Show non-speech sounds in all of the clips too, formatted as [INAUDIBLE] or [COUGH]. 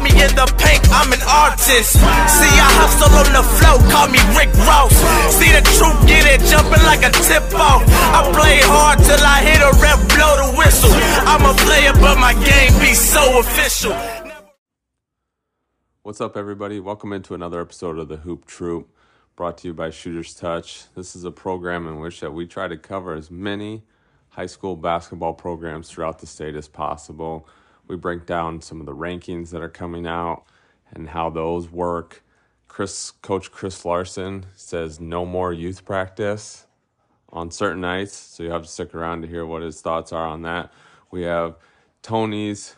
me in the I'm an artist. See, I hustle on the flow, call me Rick Ross. See the truth, get it jumping like a tip off. I play hard till I hit a rep, blow the whistle. I'm a player, but my game be so official. What's up, everybody? Welcome into another episode of the Hoop Troop, brought to you by Shooters Touch. This is a program in which that we try to cover as many high school basketball programs throughout the state as possible. We break down some of the rankings that are coming out and how those work. Chris, Coach Chris Larson says no more youth practice on certain nights, so you have to stick around to hear what his thoughts are on that. We have Tony's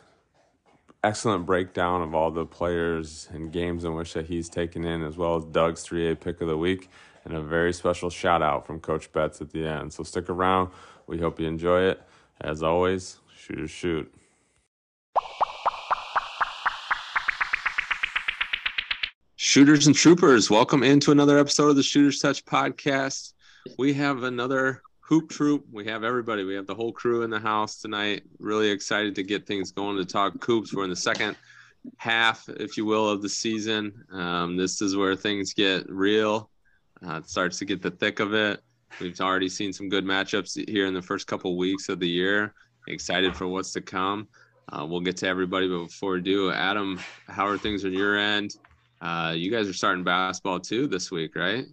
excellent breakdown of all the players and games in which that he's taken in, as well as Doug's 3A pick of the week, and a very special shout out from Coach Betz at the end. So stick around. We hope you enjoy it. As always, shooters shoot. Shooters and troopers, welcome into another episode of the Shooters Touch podcast. We have another hoop troop. We have everybody. We have the whole crew in the house tonight. Really excited to get things going to talk hoops. We're in the second half, if you will, of the season. Um, this is where things get real. Uh, it starts to get the thick of it. We've already seen some good matchups here in the first couple weeks of the year. Excited for what's to come. Uh, we'll get to everybody, but before we do, Adam, how are things on your end? Uh, you guys are starting basketball too this week, right?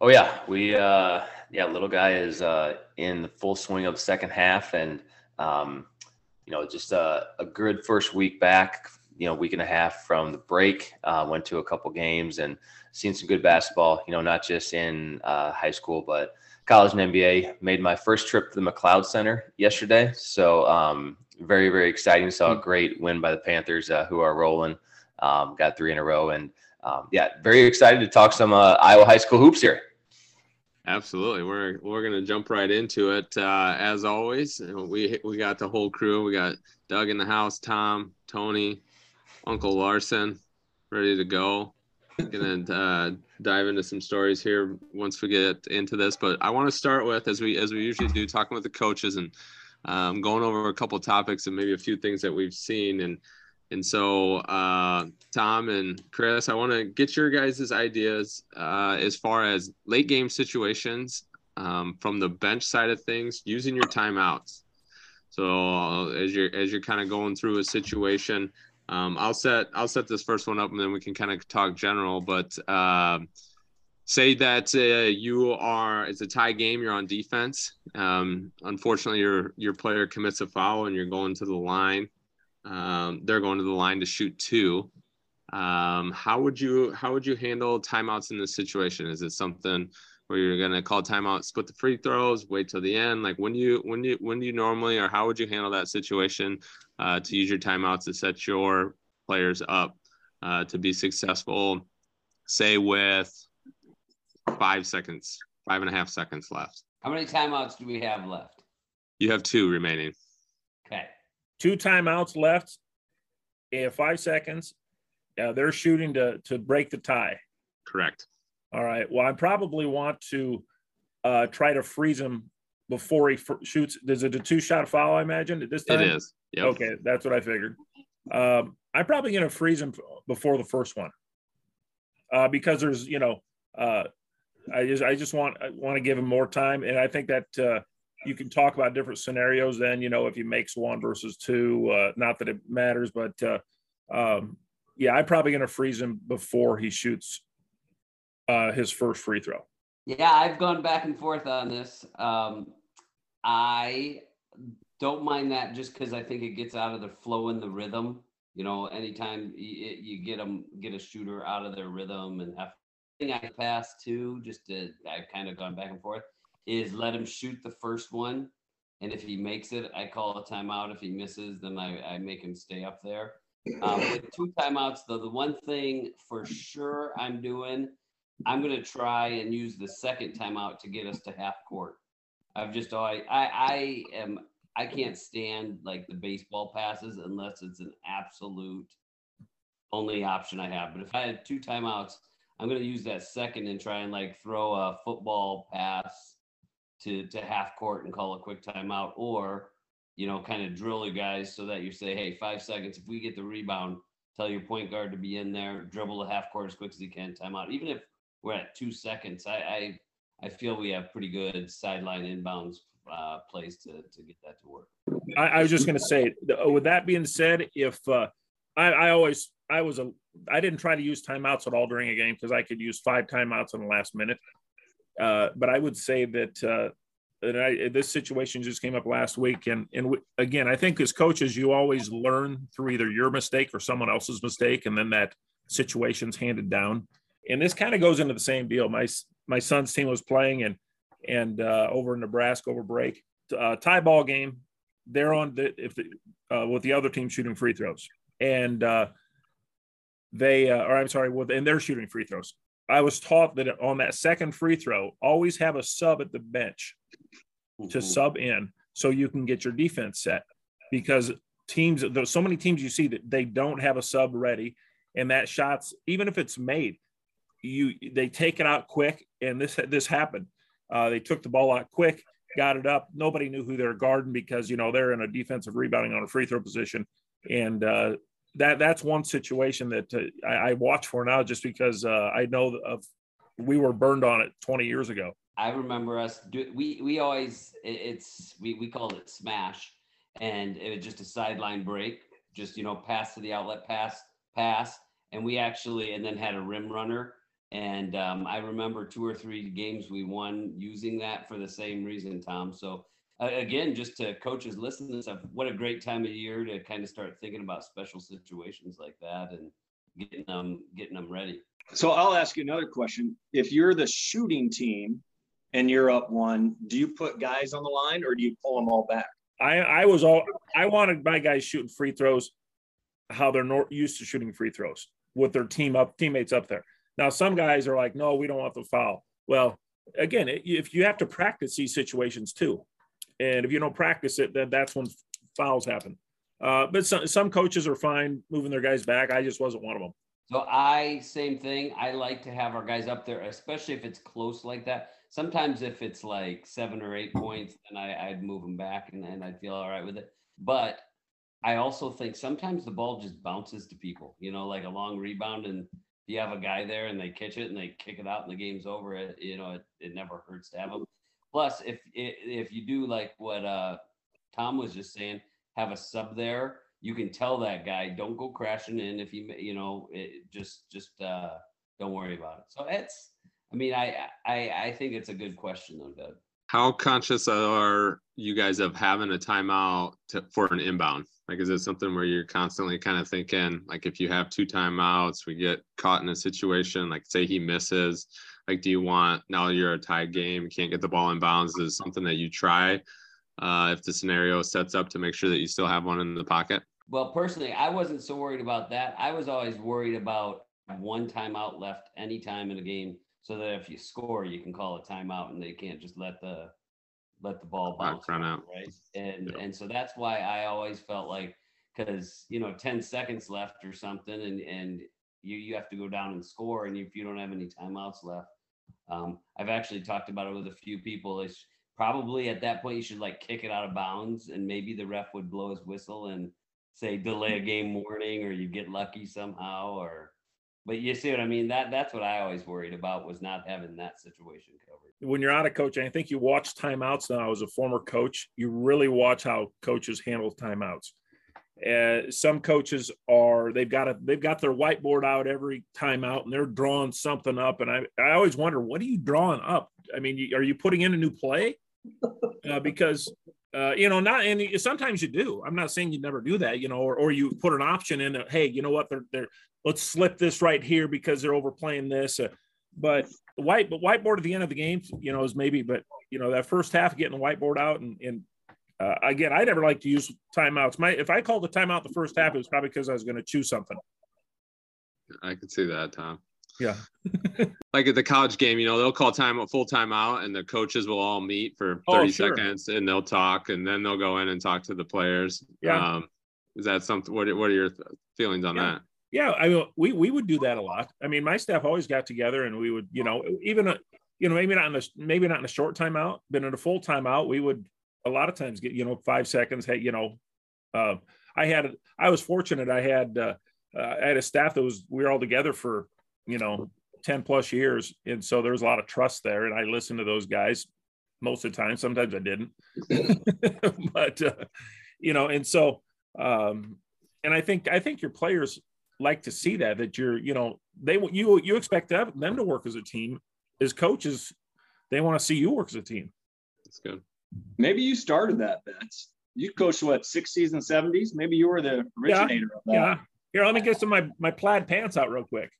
Oh yeah, we uh, yeah, little guy is uh, in the full swing of second half, and um, you know, just a, a good first week back. You know, week and a half from the break. Uh, went to a couple games and seen some good basketball. You know, not just in uh, high school, but college and NBA. Made my first trip to the McLeod Center yesterday, so um, very very exciting. Saw a great win by the Panthers, uh, who are rolling. Um, got three in a row, and um, yeah, very excited to talk some uh, Iowa high school hoops here. Absolutely, we're we're gonna jump right into it. Uh, as always, we we got the whole crew. We got Doug in the house, Tom, Tony, Uncle Larson, ready to go. Gonna uh, dive into some stories here once we get into this. But I want to start with, as we as we usually do, talking with the coaches and um, going over a couple topics and maybe a few things that we've seen and and so, uh, Tom and Chris, I want to get your guys' ideas uh, as far as late game situations um, from the bench side of things, using your timeouts. So as you're as you're kind of going through a situation, um, I'll set I'll set this first one up, and then we can kind of talk general. But uh, say that uh, you are it's a tie game, you're on defense. Um, unfortunately, your your player commits a foul, and you're going to the line um, they're going to the line to shoot two. Um, how would you how would you handle timeouts in this situation? Is it something where you're going to call timeout, split the free throws, wait till the end? Like when do you when do you, when do you normally or how would you handle that situation uh, to use your timeouts to set your players up uh, to be successful? Say with five seconds, five and a half seconds left. How many timeouts do we have left? You have two remaining. Okay two timeouts left in five seconds. Yeah, they're shooting to to break the tie. Correct. All right. Well, I probably want to uh, try to freeze him before he f- shoots. Is it a two shot foul? I imagine at this time. It is. Yep. Okay, that's what I figured. Um, I'm probably going to freeze him before the first one uh, because there's, you know, uh, I just I just want I want to give him more time, and I think that uh, you can talk about different scenarios then you know if he makes one versus two uh, not that it matters but uh, um, yeah i'm probably going to freeze him before he shoots uh, his first free throw. Yeah i've gone back and forth on this. Um, i don't mind that just because i think it gets out of the flow and the rhythm you know anytime you, you get them get a shooter out of their rhythm and have I pass too, just to, I've kind of gone back and forth is let him shoot the first one. And if he makes it, I call a timeout. If he misses, then I, I make him stay up there. Um, with two timeouts, though, the one thing for sure I'm doing, I'm going to try and use the second timeout to get us to half court. I've just always, I, I am, I can't stand like the baseball passes unless it's an absolute only option I have. But if I had two timeouts, I'm to use that second and try and like throw a football pass to to half court and call a quick timeout, or you know, kind of drill you guys so that you say, hey, five seconds. If we get the rebound, tell your point guard to be in there, dribble the half court as quick as he can, timeout. Even if we're at two seconds, I I, I feel we have pretty good sideline inbounds uh, plays to to get that to work. I, I was just to say, with that being said, if uh, I, I always I was a I didn't try to use timeouts at all during a game because I could use five timeouts in the last minute. Uh, but I would say that uh, that I, this situation just came up last week, and and w- again, I think as coaches, you always learn through either your mistake or someone else's mistake, and then that situation's handed down. And this kind of goes into the same deal. My my son's team was playing, and and uh, over in Nebraska over break, uh, tie ball game. They're on the if the, uh, with the other team shooting free throws, and uh, they uh, or I'm sorry, with and they're shooting free throws. I was taught that on that second free throw, always have a sub at the bench to sub in so you can get your defense set because teams there's so many teams you see that they don't have a sub ready and that shots even if it's made you they take it out quick and this this happened. Uh, they took the ball out quick got it up. Nobody knew who they're guarding because you know they're in a defensive rebounding on a free throw position. And uh, that that's one situation that uh, I, I, watch for now just because uh, I know of we were burned on it 20 years ago. I remember us do we we always it's we we called it smash. And it was just a sideline break just you know pass to the outlet pass pass. And we actually and then had a rim runner. And um, I remember two or three games we won using that for the same reason Tom. So again, just to coaches listening to stuff, what a great time of year to kind of start thinking about special situations like that and getting them getting them ready. So I'll ask you another question. If you're the shooting team and you're up one, do you put guys on the line or do you pull them all back? I, I was all I wanted my guys shooting free throws how they're not used to shooting free throws with their team up teammates up there. Now some guys are like, no, we don't want the foul. Well, again, if you have to practice these situations too, and if you don't practice it, then that's when fouls happen. Uh, but some, some coaches are fine moving their guys back. I just wasn't one of them. So I same thing. I like to have our guys up there, especially if it's close like that. Sometimes if it's like seven or eight points, then I, would move them back and, and I'd feel all right with it. But I also think sometimes the ball just bounces to people, you know, like a long rebound and you have a guy there and they catch it and they kick it out and the game's over. It, you know, it, it never hurts to have them. Plus, if if you do like what uh, Tom was just saying, have a sub there, you can tell that guy don't go crashing in if you you know it, just just uh, don't worry about it. So it's, I mean, I I I think it's a good question though, Doug. How conscious are you guys of having a timeout to, for an inbound? Like, is it something where you're constantly kind of thinking, like, if you have two timeouts, we get caught in a situation, like, say he misses, like, do you want now you're a tied game, can't get the ball in bounds? Is something that you try uh, if the scenario sets up to make sure that you still have one in the pocket? Well, personally, I wasn't so worried about that. I was always worried about one timeout left anytime in a game, so that if you score, you can call a timeout and they can't just let the let the ball bounce run out, right? And yeah. and so that's why I always felt like because you know 10 seconds left or something and and you you have to go down and score and if you don't have any timeouts left um, i've actually talked about it with a few people it's probably at that point you should like kick it out of bounds and maybe the ref would blow his whistle and say delay a game warning or you get lucky somehow or but you see what i mean? That that's what i always worried about was not having that situation covered. When you're out of coaching i think you watch timeouts now as a former coach you really watch how coaches handle timeouts. Uh, some coaches are they've got a they've got their whiteboard out every timeout and they're drawing something up and I, I always wonder what are you drawing up? I mean are you putting in a new play? Uh, because uh, you know not and sometimes you do i'm not saying you never do that you know or, or you put an option in that hey you know what they're, they're let's slip this right here because they're overplaying this uh, but white but whiteboard at the end of the game you know is maybe but you know that first half getting the whiteboard out and, and uh, again, I never like to use timeouts. My if I called the timeout the first half, it was probably because I was going to choose something. I can see that, Tom. Yeah. [LAUGHS] like at the college game, you know, they'll call time a full timeout, and the coaches will all meet for 30 oh, sure. seconds, and they'll talk, and then they'll go in and talk to the players. Yeah. Um, is that something? What What are your feelings on yeah. that? Yeah, I mean, we we would do that a lot. I mean, my staff always got together, and we would, you know, even a, you know, maybe not in a maybe not in a short timeout, but in a full timeout, we would a lot of times get you know five seconds hey you know uh, i had i was fortunate i had uh, uh, I had a staff that was we were all together for you know 10 plus years. And so there's a lot of trust there. And I listened to those guys most of the time. Sometimes I didn't. [LAUGHS] [LAUGHS] But uh, you know and so um and I think I think your players like to see that that you're you know they you you expect them to work as a team. As coaches they want to see you work as a team. That's good. Maybe you started that Betz. You coached what 60s and 70s maybe you were the originator yeah, of that. Yeah. Here let me get some of my my plaid pants out real quick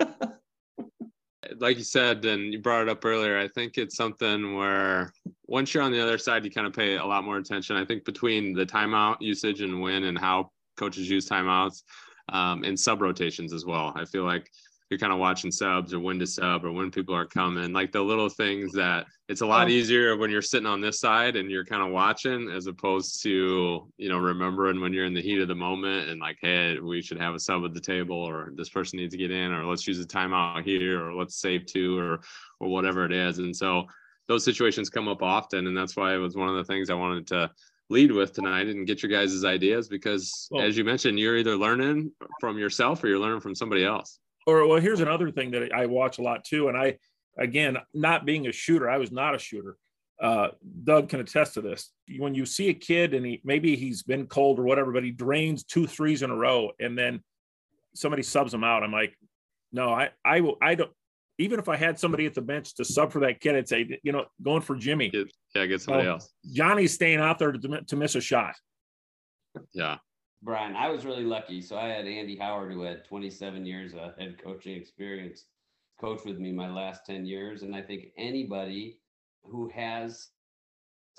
[LAUGHS] like you said and you brought it up earlier i think it's something where once you're on the other side you kind of pay a lot more attention i think between the timeout usage and when and how coaches use timeouts um, and sub rotations as well. I feel like you're kind of watching subs or when to sub or when people are mm-hmm. coming, like the little things that it's a lot oh. easier when you're sitting on this side and you're kind of watching as opposed to, you know, remembering when you're in the heat of the moment and like, hey, we should have a sub at the table or this person needs to get in or let's use a timeout here or let's save two or or whatever it is. And so those situations come up often. And that's why it was one of the things I wanted to lead with tonight and get your guys' ideas because well, as you mentioned you're either learning from yourself or you're learning from somebody else or well here's another thing that i watch a lot too and i again not being a shooter i was not a shooter uh, doug can attest to this when you see a kid and he maybe he's been cold or whatever but he drains two threes in a row and then somebody subs him out i'm like no i i will i don't even if I had somebody at the bench to sub for that kid, I'd say, you know, going for Jimmy. Yeah, get somebody um, else. Johnny's staying out there to, to miss a shot. Yeah. Brian, I was really lucky. So I had Andy Howard, who had 27 years of head coaching experience, coach with me my last 10 years. And I think anybody who has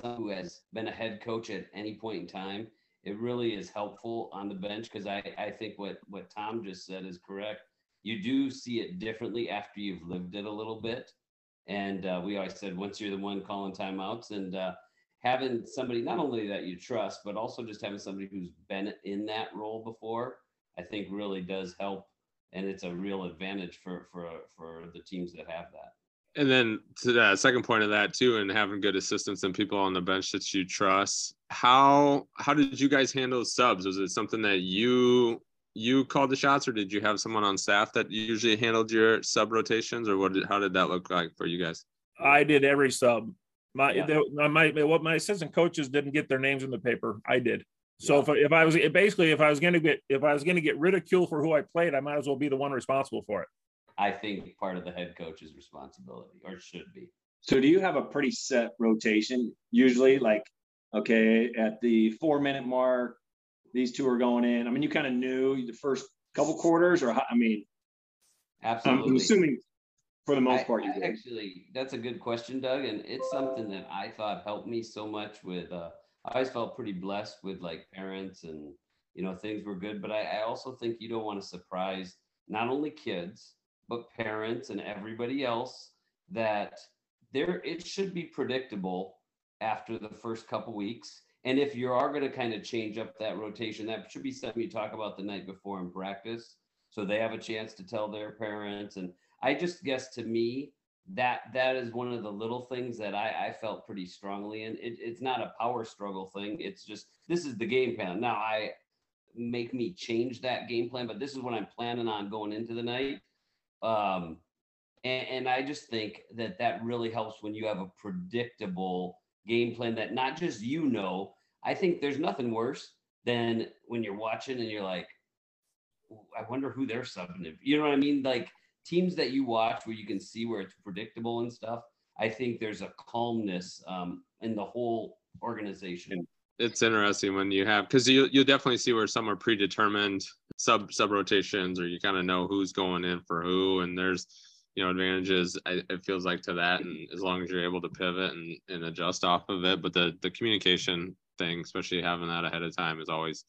who has been a head coach at any point in time, it really is helpful on the bench because I, I think what what Tom just said is correct you do see it differently after you've lived it a little bit. And uh, we always said once you're the one calling timeouts and uh, having somebody not only that you trust, but also just having somebody who's been in that role before, I think really does help. And it's a real advantage for for for the teams that have that. And then to the second point of that too, and having good assistants and people on the bench that you trust. How how did you guys handle subs? Was it something that you you called the shots, or did you have someone on staff that usually handled your sub rotations, or what? Did, how did that look like for you guys? I did every sub. My, yeah. they, my what my assistant coaches didn't get their names in the paper. I did. So yeah. if, I, if I was basically if I was going to get if I was going to get ridicule for who I played, I might as well be the one responsible for it. I think part of the head coach's responsibility, or should be. So do you have a pretty set rotation? Usually, like okay, at the four minute mark, these two are going in? I mean, you kind of knew the first couple quarters, or I mean, absolutely. I'm assuming for the most part, you did. Actually, that's a good question, Doug, and it's something that I thought helped me so much. With uh, I always felt pretty blessed with like parents, and you know things were good. But I, I also think you don't want to surprise not only kids but parents and everybody else that there it should be predictable after the first couple weeks and if you are going to kind of change up that rotation, that should be something you talk about the night before in practice. So they have a chance to tell their parents. And I just guess to me, that that is one of the little things that I, I felt pretty strongly in. It, it's not a power struggle thing. It's just this is the game plan. Now I make me change that game plan, but this is what I'm planning on going into the night. Um, and, and I just think that that really helps when you have a predictable game plan that not just you know. I think there's nothing worse than when you're watching and you're like, I wonder who they're subbing. You know what I mean? Like teams that you watch where you can see where it's predictable and stuff. I think there's a calmness um, in the whole organization. It's interesting when you have because you you'll definitely see where some are predetermined sub sub rotations or you kind of know who's going in for who and there's you know advantages it feels like to that and as long as you're able to pivot and, and adjust off of it but the the communication thing especially having that ahead of time is always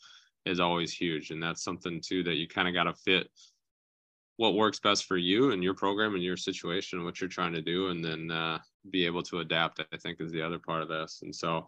is always huge and that's something too that you kind of got to fit what works best for you and your program and your situation and what you're trying to do and then uh, be able to adapt i think is the other part of this and so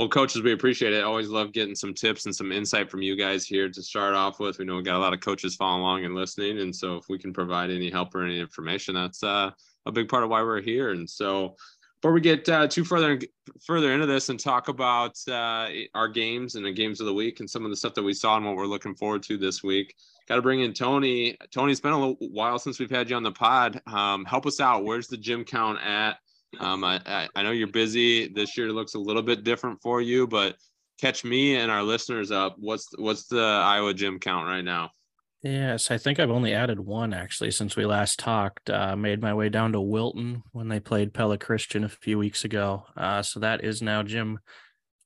well, coaches, we appreciate it. Always love getting some tips and some insight from you guys here to start off with. We know we got a lot of coaches following along and listening, and so if we can provide any help or any information, that's uh, a big part of why we're here. And so, before we get uh, too further further into this and talk about uh, our games and the games of the week and some of the stuff that we saw and what we're looking forward to this week, got to bring in Tony. Tony, it's been a little while since we've had you on the pod. Um, help us out. Where's the gym count at? Um, I, I know you're busy. This year looks a little bit different for you, but catch me and our listeners up. What's what's the Iowa gym count right now? Yes, I think I've only added one actually since we last talked. Uh, made my way down to Wilton when they played Pella Christian a few weeks ago. Uh, so that is now gym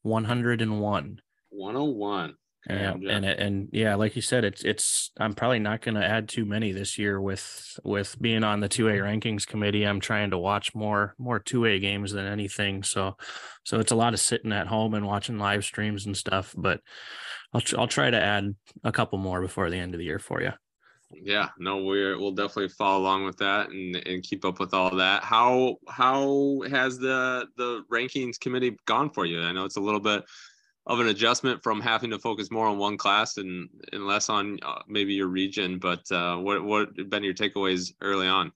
101. 101. Yeah, and and yeah, like you said, it's it's. I'm probably not going to add too many this year with with being on the two A rankings committee. I'm trying to watch more more two A games than anything. So, so it's a lot of sitting at home and watching live streams and stuff. But I'll I'll try to add a couple more before the end of the year for you. Yeah, no, we're we'll definitely follow along with that and and keep up with all that. How how has the the rankings committee gone for you? I know it's a little bit of an adjustment from having to focus more on one class and, and less on uh, maybe your region. But uh, what what have been your takeaways early on?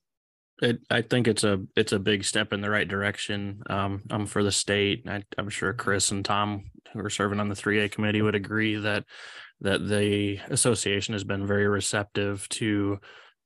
It, I think it's a it's a big step in the right direction. Um, I'm for the state. I, I'm sure Chris and Tom, who are serving on the 3A committee, would agree that that the association has been very receptive to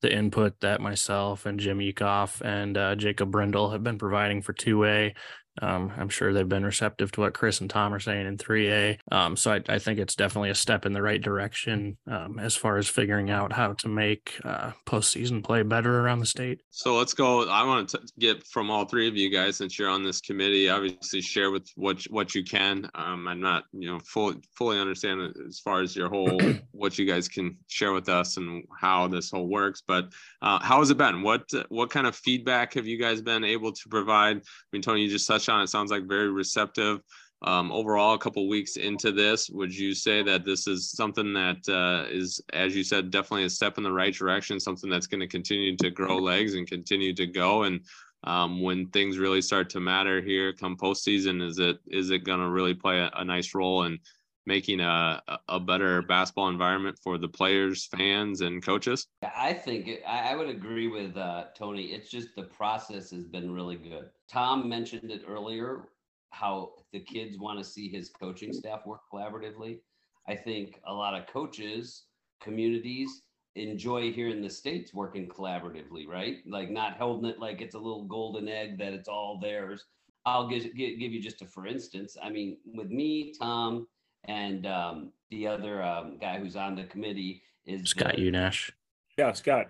the input that myself and Jim Ecoff and uh, Jacob Brindle have been providing for 2A. Um, I'm sure they've been receptive to what Chris and Tom are saying in 3A. Um, so I, I, think it's definitely a step in the right direction um, as far as figuring out how to make uh, postseason play better around the state. So let's go. I want to get from all three of you guys, since you're on this committee, obviously share with what what you can. Um, I'm not, you know, fully fully understand as far as your whole [CLEARS THROAT] what you guys can share with us and how this whole works. But uh, how has it been? What what kind of feedback have you guys been able to provide? I mean, Tony, you just touched on. It sounds like very receptive. Um, overall, a couple weeks into this, would you say that this is something that uh, is, as you said, definitely a step in the right direction? Something that's going to continue to grow legs and continue to go. And um, when things really start to matter here, come postseason, is it is it going to really play a, a nice role in making a, a better basketball environment for the players, fans, and coaches? I think it, I would agree with uh, Tony. It's just the process has been really good. Tom mentioned it earlier how the kids want to see his coaching staff work collaboratively. I think a lot of coaches, communities enjoy here in the States working collaboratively, right? Like not holding it like it's a little golden egg that it's all theirs. I'll give, give, give you just a for instance. I mean, with me, Tom, and um, the other um, guy who's on the committee is Scott the, Unash. Yeah, Scott.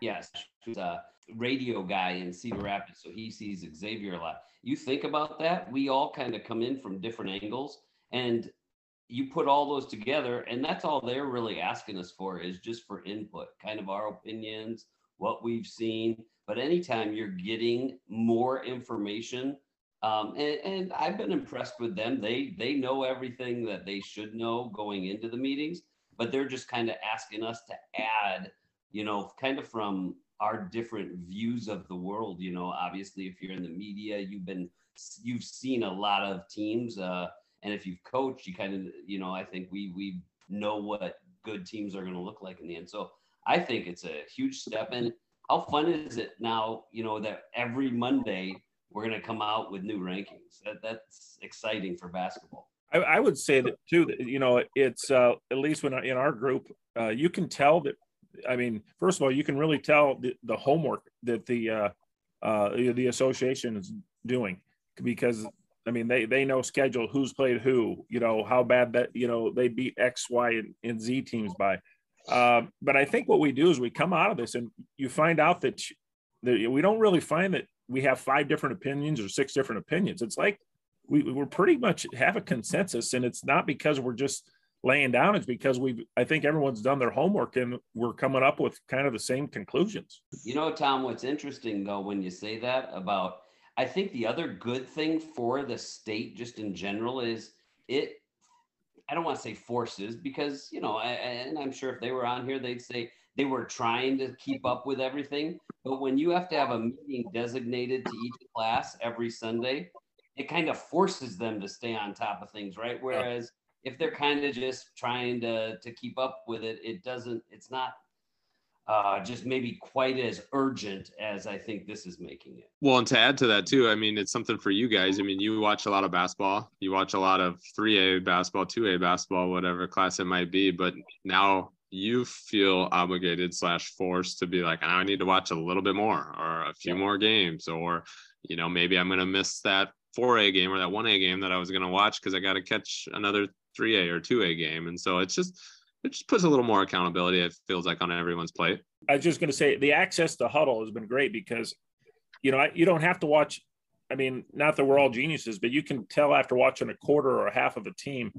Yes, who's a radio guy in Cedar Rapids, so he sees Xavier a lot. You think about that, we all kind of come in from different angles, and you put all those together, and that's all they're really asking us for is just for input, kind of our opinions, what we've seen. But anytime you're getting more information um, and, and I've been impressed with them. They they know everything that they should know going into the meetings, but they're just kind of asking us to add, you know, kind of from our different views of the world. You know, obviously, if you're in the media, you've been you've seen a lot of teams, uh, and if you've coached, you kind of you know, I think we we know what good teams are going to look like in the end. So I think it's a huge step And How fun is it now? You know that every Monday we're going to come out with new rankings. That, that's exciting for basketball. I, I would say that too. That, you know, it's uh, at least when in our group, uh, you can tell that. I mean, first of all, you can really tell the, the homework that the uh, uh, the association is doing because I mean they they know schedule who's played who, you know how bad that you know they beat X, Y, and, and Z teams by. Uh, but I think what we do is we come out of this and you find out that, that we don't really find that we have five different opinions or six different opinions. It's like we, we're pretty much have a consensus, and it's not because we're just laying down it's because we've i think everyone's done their homework and we're coming up with kind of the same conclusions you know tom what's interesting though when you say that about i think the other good thing for the state just in general is it i don't want to say forces because you know I, and i'm sure if they were on here they'd say they were trying to keep up with everything. But when you have to have a meeting designated to each class every Sunday, it kind of forces them to stay on top of things, right? Whereas if they're kind of just trying to to keep up with it, it doesn't. It's not. uh, just maybe quite as urgent as I think this is making it. Well, and to add to that too, I mean, it's something for you guys. I mean, you watch a lot of basketball, you watch a lot of 3A basketball, 2A basketball, whatever class it might be, but now you feel obligated slash forced to be like, I need to watch a little bit more or a few yeah. more games, or, you know, maybe I'm going to miss that 4A game or that 1A game that I was going to watch because I got to catch another 3A or 2A game. And so it's just, it just puts a little more accountability, it feels like, on everyone's plate. I was just going to say the access to Hudl has been great because, you know, you don't have to watch. I mean, not that we're all geniuses, but you can tell after watching a quarter or a half of a team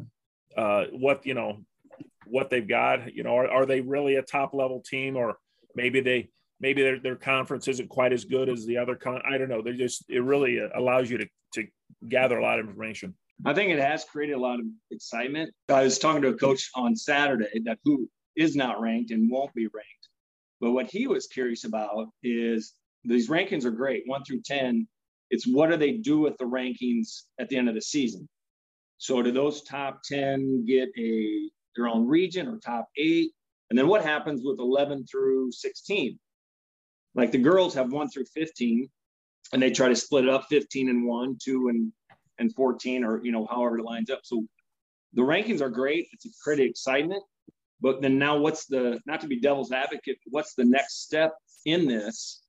uh, what, you know, what they've got. You know, are, are they really a top level team or maybe they, maybe their, their conference isn't quite as good as the other con i don't know they just it really uh, allows you to to gather a lot of information I think it has created a lot of excitement. I was talking to a coach on Saturday that who is not ranked and won't be ranked. But what he was curious about is these rankings are great, one through 10. It's what do they do with the rankings at the end of the season? So do those top 10 get a their own region or top eight? And then what happens with 11 through 16? Like the girls have one through 15, and they try to split it up 15 and one, two and and 14 or you know however it lines up. So the rankings are great. It's a pretty excitement. But then now what's the not to be devil's advocate what's the next step in this?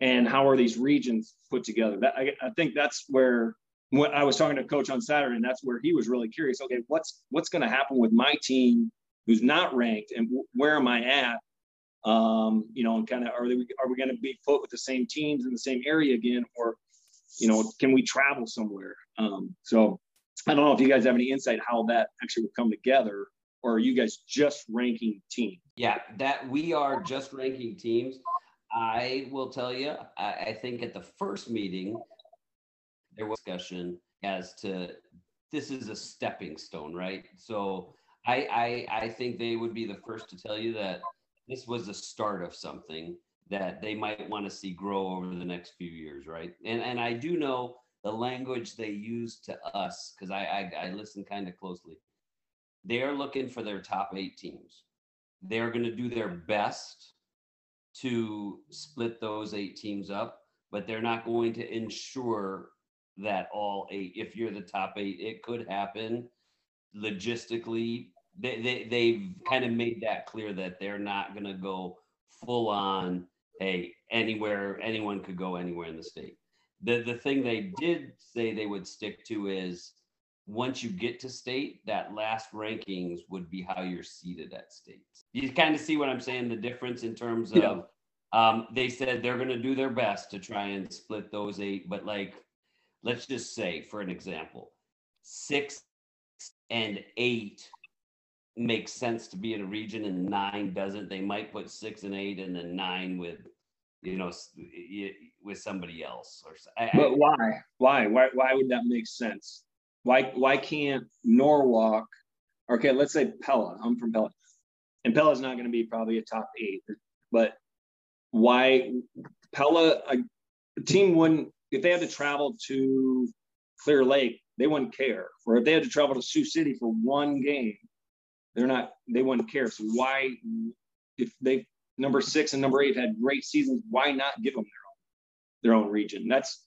And how are these regions put together? That i, I think that's where when i was talking to coach on saturday and that's where he was really curious okay what's what's going to happen with my team who's not ranked and where am i at um, you know, and kind of are they are we going to be put with the same teams in the same area again, or you know, can we travel somewhere? Um, so I don't know if you guys have any insight how that actually would come together, or are you guys just ranking teams? Yeah, that we are just ranking teams. I will tell you, I, I think at the first meeting, there was discussion as to this is a stepping stone, right? So I, I I think they would be the first to tell you that this was the start of something that they might want to see grow over the next few years, right? And and I do know the language they use to us because I, I I listen kind of closely. They are looking for their top eight teams. They are going to do their best to split those eight teams up, but they're not going to ensure that all eight. If you're the top eight, it could happen logistically. They, they they've kind of made that clear that they're not going to go full on hey, anywhere, anyone could go anywhere in the state. The the thing they did say they would stick to is once you get to state, that last rankings would be how you're seated at states. You kind of see what I'm saying, the difference in terms yeah. of um, they said they're going to do their best to try and split those eight, but like, let's just say, for an example, six and eight makes sense to be in a region and nine doesn't. They might put six and eight and then nine with, you know, with somebody else. Or I, but why? Why? Why? Why would that make sense? Why? Why can't Norwalk? Okay, let's say Pella. I'm from Pella, and Pella's not going to be probably a top eight, but why Pella? A, a team wouldn't if they had to travel to Clear Lake, they wouldn't care. Or if they had to travel to Sioux City for one game, they're not. They wouldn't care. So why, if they number six and number eight had great seasons, why not give them their own their own region? That's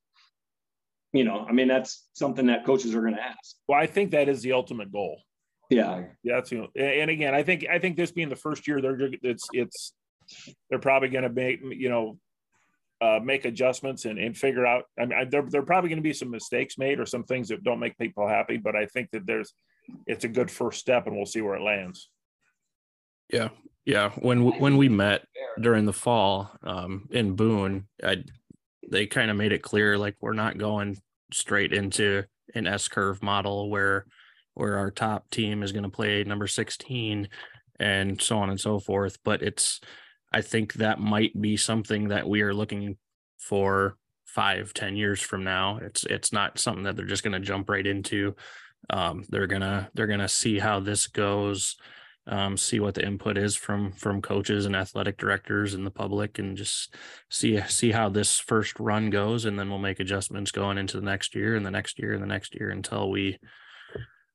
you know, I mean, that's something that coaches are going to ask. Well, I think that is the ultimate goal. Yeah, yeah. That's you know, and again, I think I think this being the first year, they're it's it's they're probably going to make you know uh, make adjustments and, and figure out. I mean, there there are probably going to be some mistakes made or some things that don't make people happy, but I think that there's it's a good first step, and we'll see where it lands. Yeah, yeah. When when we met during the fall um, in Boone, I they kind of made it clear like we're not going straight into an S curve model where where our top team is going to play number 16 and so on and so forth but it's i think that might be something that we are looking for five ten years from now. It's it's not something that they're just going to jump right into. Um, they're gonna they're gonna see how this goes um, see what the input is from from coaches and athletic directors and the public and just see see how this first run goes. And then we'll make adjustments going into the next year and the next year and the next year until we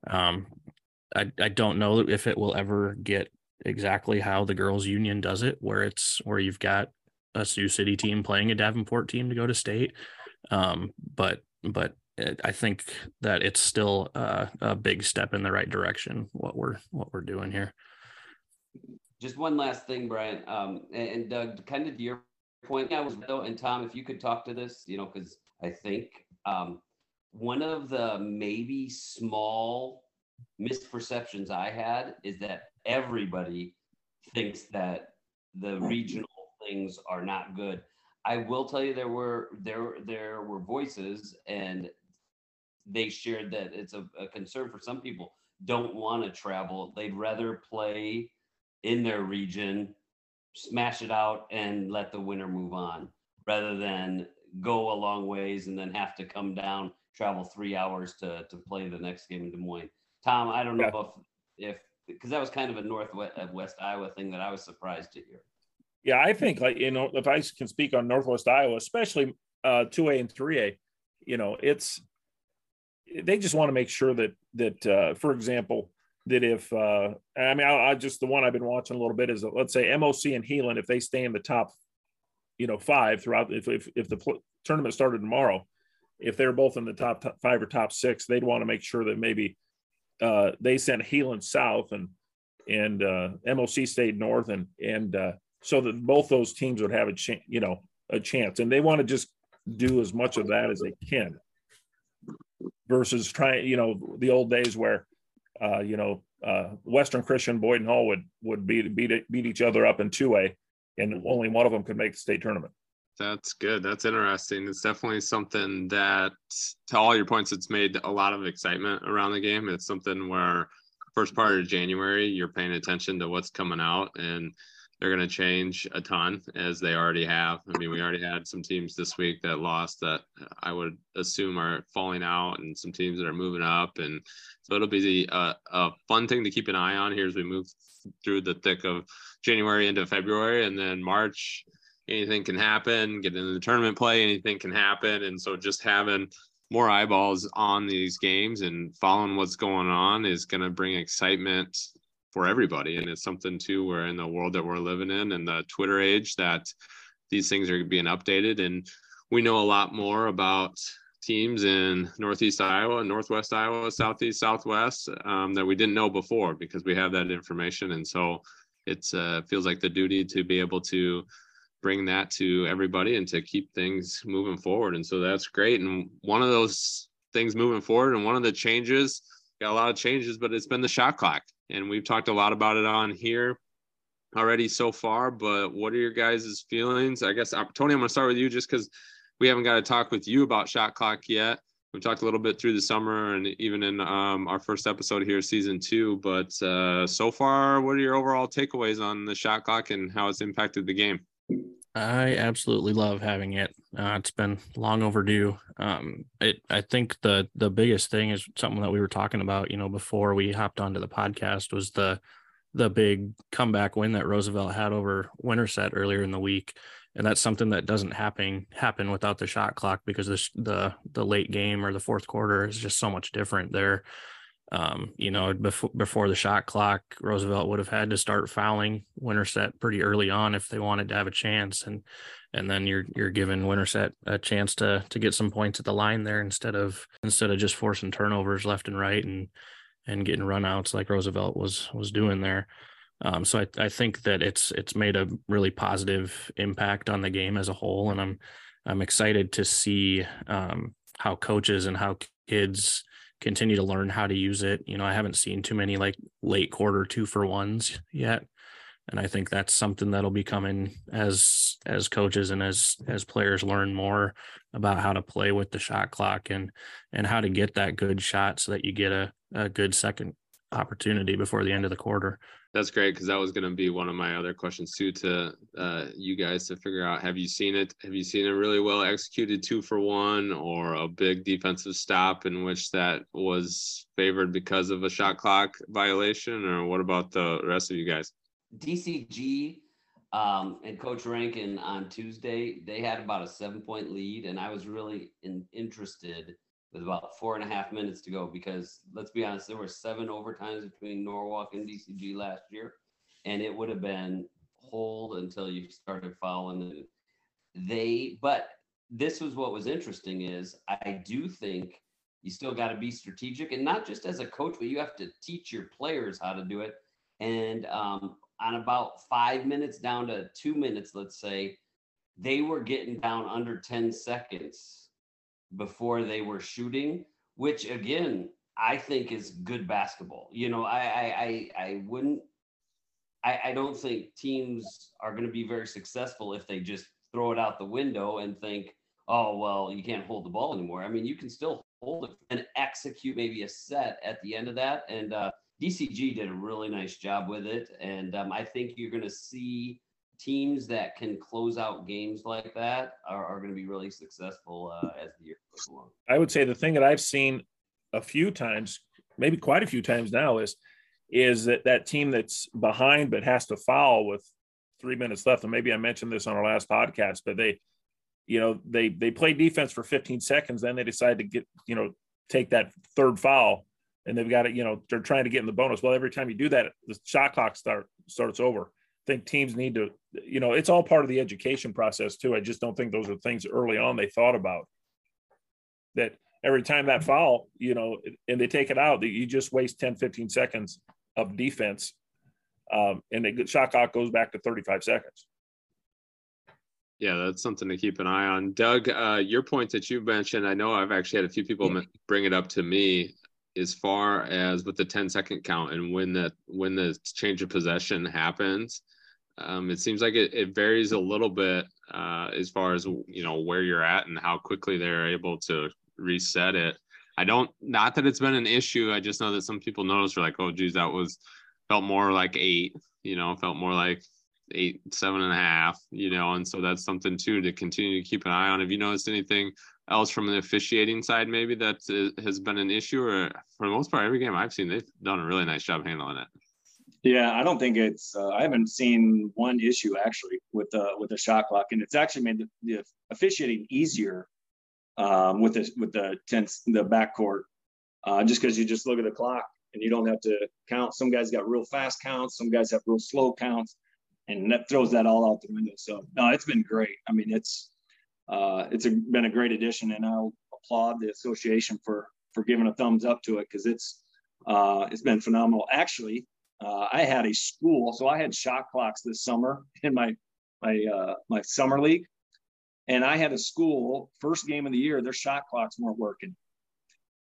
um I, I don't know if it will ever get exactly how the girls union does it, where it's where you've got a Sioux City team playing a Davenport team to go to state. Um, but but I think that it's still a, a big step in the right direction. What we're what we're doing here. Just one last thing, Brian, um, and, and Doug, kind of to your point, I was though, and Tom, if you could talk to this, you know, because I think um, one of the maybe small misperceptions I had is that everybody thinks that the regional things are not good. I will tell you there were there there were voices and they shared that it's a, a concern for some people don't want to travel. They'd rather play in their region, smash it out and let the winner move on rather than go a long ways and then have to come down, travel three hours to to play the next game in Des Moines. Tom, I don't know yeah. if if because that was kind of a northwest of West Iowa thing that I was surprised to hear. Yeah, I think like you know if I can speak on Northwest Iowa, especially uh, two A and three A, you know it's they just want to make sure that that uh, for example that if uh, I mean I, I, just the one I've been watching a little bit is let's say MOC and Heelan if they stay in the top you know five throughout if if, if the pl- tournament started tomorrow if they're both in the top, top, five or top six they'd want to make sure that maybe uh, they sent Heelan south and and uh, MOC stayed north and and uh, so that both those teams would have a chance you know a chance and they want to just do as much of that as they can versus trying you know the old days where uh, you know uh, Western Christian Boyden-Hull would would beat beat beat each other up in two A and only one of them could make the state tournament. That's good. That's interesting. It's definitely something that, to all your points, it's made a lot of excitement around the game. It's something where first part of January, you're paying attention to what's coming out, and they're going to change a ton as they already have. I mean, we already had some teams this week that lost that I would assume are falling out, and some teams that are moving up, and so it'll be a, a fun thing to keep an eye on here as we move through the thick of January into February, and then March anything can happen, get into the tournament play, anything can happen. And so just having more eyeballs on these games and following what's going on is going to bring excitement for everybody. And it's something too, where in the world that we're living in and the Twitter age that these things are being updated. And we know a lot more about teams in Northeast Iowa, Northwest Iowa, Southeast, Southwest um, that we didn't know before because we have that information. And so it uh, feels like the duty to be able to bring that to everybody and to keep things moving forward. And so that's great. And one of those things moving forward and one of the changes, got a lot of changes, but it's been the shot clock. And we've talked a lot about it on here already so far. But what are your guys' feelings? I guess, uh, Tony, I'm going to start with you just because we haven't got to talk with you about shot clock yet. We talked a little bit through the summer and even in um, our first episode here, season two. But uh, so far, what are your overall takeaways on the shot clock and how it's impacted the game? I absolutely love having it. Uh, it's been long overdue. Um, it, I think the the biggest thing is something that we were talking about, you know, before we hopped onto the podcast was the the big comeback win that Roosevelt had over Winterset earlier in the week, and that's something that doesn't happen happen without the shot clock because the the the late game or the fourth quarter is just so much different there. Um, you know, before before the shot clock, Roosevelt would have had to start fouling Winterset pretty early on if they wanted to have a chance, and and then you're you're giving Winterset a chance to to get some points at the line there instead of instead of just forcing turnovers left and right and and getting runouts like Roosevelt was was doing there. Um, so I, I think that it's it's made a really positive impact on the game as a whole, and I'm I'm excited to see um, how coaches and how kids continue to learn how to use it. You know, I haven't seen too many like late quarter two for ones yet. And I think that's something that'll be coming as as coaches and as as players learn more about how to play with the shot clock and and how to get that good shot so that you get a, a good second opportunity before the end of the quarter. That's great because that was going to be one of my other questions too to uh, you guys to figure out. Have you seen it? Have you seen a really well executed two for one or a big defensive stop in which that was favored because of a shot clock violation, or what about the rest of you guys? DCG um, and Coach Rankin on Tuesday, they had about a seven point lead, and I was really in, interested with about four and a half minutes to go because let's be honest, there were seven overtimes between Norwalk and DCG last year. and it would have been hold until you started fouling. They, but this was what was interesting is I do think you still got to be strategic and not just as a coach, but you have to teach your players how to do it. And um, on about five minutes down to two minutes, let's say, they were getting down under 10 seconds before they were shooting, which again, I think is good basketball. You know, I I I, I wouldn't I, I don't think teams are going to be very successful if they just throw it out the window and think, oh well, you can't hold the ball anymore. I mean, you can still hold it and execute maybe a set at the end of that. And uh, DCG did a really nice job with it, and um, I think you're going to see teams that can close out games like that are, are going to be really successful uh, as the year goes along. I would say the thing that I've seen a few times, maybe quite a few times now, is is that that team that's behind but has to foul with three minutes left. And maybe I mentioned this on our last podcast, but they, you know, they they play defense for 15 seconds, then they decide to get, you know, take that third foul, and they've got it. You know, they're trying to get in the bonus. Well, every time you do that, the shot clock start starts over. Think teams need to, you know, it's all part of the education process too. I just don't think those are things early on they thought about. That every time that foul, you know, and they take it out, that you just waste 10, 15 seconds of defense, um, and the shot clock goes back to 35 seconds. Yeah, that's something to keep an eye on. Doug, uh, your point that you mentioned, I know I've actually had a few people bring it up to me as far as with the 10 second count and when the when the change of possession happens. Um, it seems like it, it varies a little bit uh, as far as you know where you're at and how quickly they're able to reset it. I don't not that it's been an issue. I just know that some people notice are like, oh geez, that was felt more like eight, you know, felt more like eight, seven and a half, you know, and so that's something too to continue to keep an eye on. Have you noticed anything else from the officiating side maybe that uh, has been an issue or for the most part every game I've seen they've done a really nice job handling it. Yeah, I don't think it's. Uh, I haven't seen one issue actually with the with the shot clock, and it's actually made the, the officiating easier um, with the with the tense the backcourt, uh, just because you just look at the clock and you don't have to count. Some guys got real fast counts, some guys have real slow counts, and that throws that all out the window. So no, it's been great. I mean, it's uh, it's a, been a great addition, and I'll applaud the association for for giving a thumbs up to it because it's uh, it's been phenomenal. Actually, uh, I had a school, so I had shot clocks this summer in my my uh, my summer league, and I had a school, first game of the year, their shot clocks weren't working.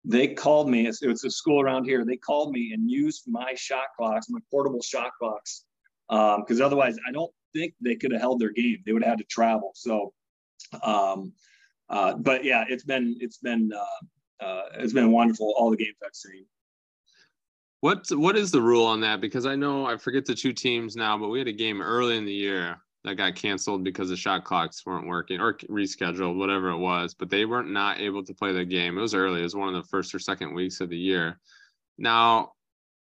They called me, it was a school around here. They called me and used my shot clocks, my portable shot clocks, because um, otherwise I don't think they could have held their game. They would have had to travel. So, um, uh, but yeah, it's been it's been uh, uh, it's been wonderful. All the games I've seen. What what is the rule on that? Because I know I forget the two teams now, but we had a game early in the year that got canceled because the shot clocks weren't working or rescheduled, whatever it was. But they weren't not able to play the game. It was early. It was one of the first or second weeks of the year. Now,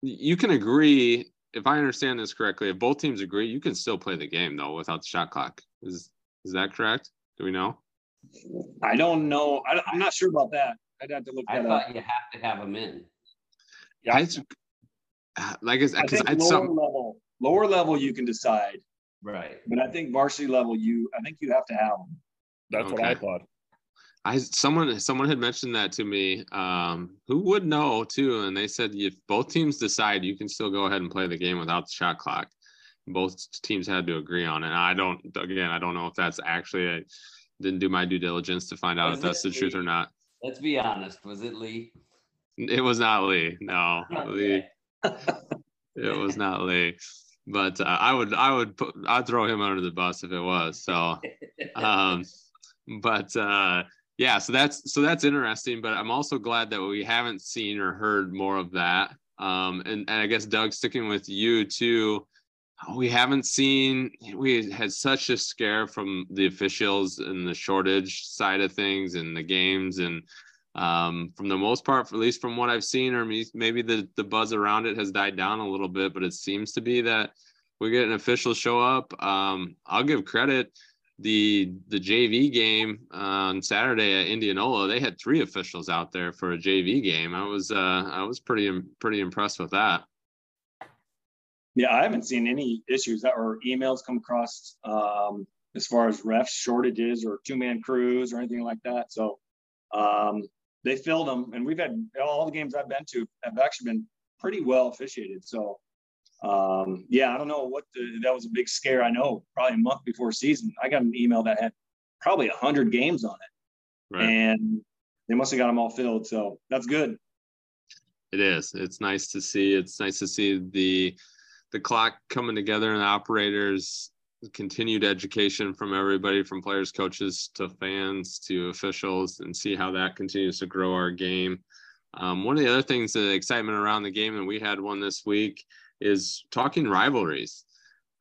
you can agree if I understand this correctly. If both teams agree, you can still play the game though without the shot clock. Is is that correct? Do we know? I don't know. I, am not sure about that. I'd have to look. I thought up. you have to have them in. Yeah, I, like I, I think lower some, level, lower level, you can decide Right. But I think varsity level, you I think you have to have them. That's okay. what I thought. I someone someone had mentioned that to me. Um, who would know too? And they said if both teams decide, you can still go ahead and play the game without the shot clock. Both teams had to agree on it. And I don't. Again, I don't know if that's actually. I didn't do my due diligence to find out was if that's the Lee? truth or not. Let's be honest. Was it Lee? It was not Lee. No, Lee. It was not Lee but uh, I would I would put I'd throw him under the bus if it was so. Um, but uh, yeah, so that's so that's interesting. But I'm also glad that we haven't seen or heard more of that. Um, and, and I guess Doug, sticking with you too, we haven't seen we had such a scare from the officials and the shortage side of things and the games and um, from the most part, at least from what I've seen, or maybe the, the buzz around it has died down a little bit, but it seems to be that we get an official show up. Um, I'll give credit. The the JV game on Saturday at Indianola, they had three officials out there for a JV game. I was uh, I was pretty pretty impressed with that. yeah, I haven't seen any issues that or emails come across um, as far as refs shortages or two man crews or anything like that. So um, they filled them, and we've had all the games I've been to have actually been pretty well officiated. So um, yeah, I don't know what the, that was a big scare. I know probably a month before season, I got an email that had probably a hundred games on it, right. and they must have got them all filled. So that's good. It is. It's nice to see. It's nice to see the the clock coming together and the operators continued education from everybody from players coaches to fans to officials and see how that continues to grow our game. Um, one of the other things the excitement around the game and we had one this week is talking rivalries.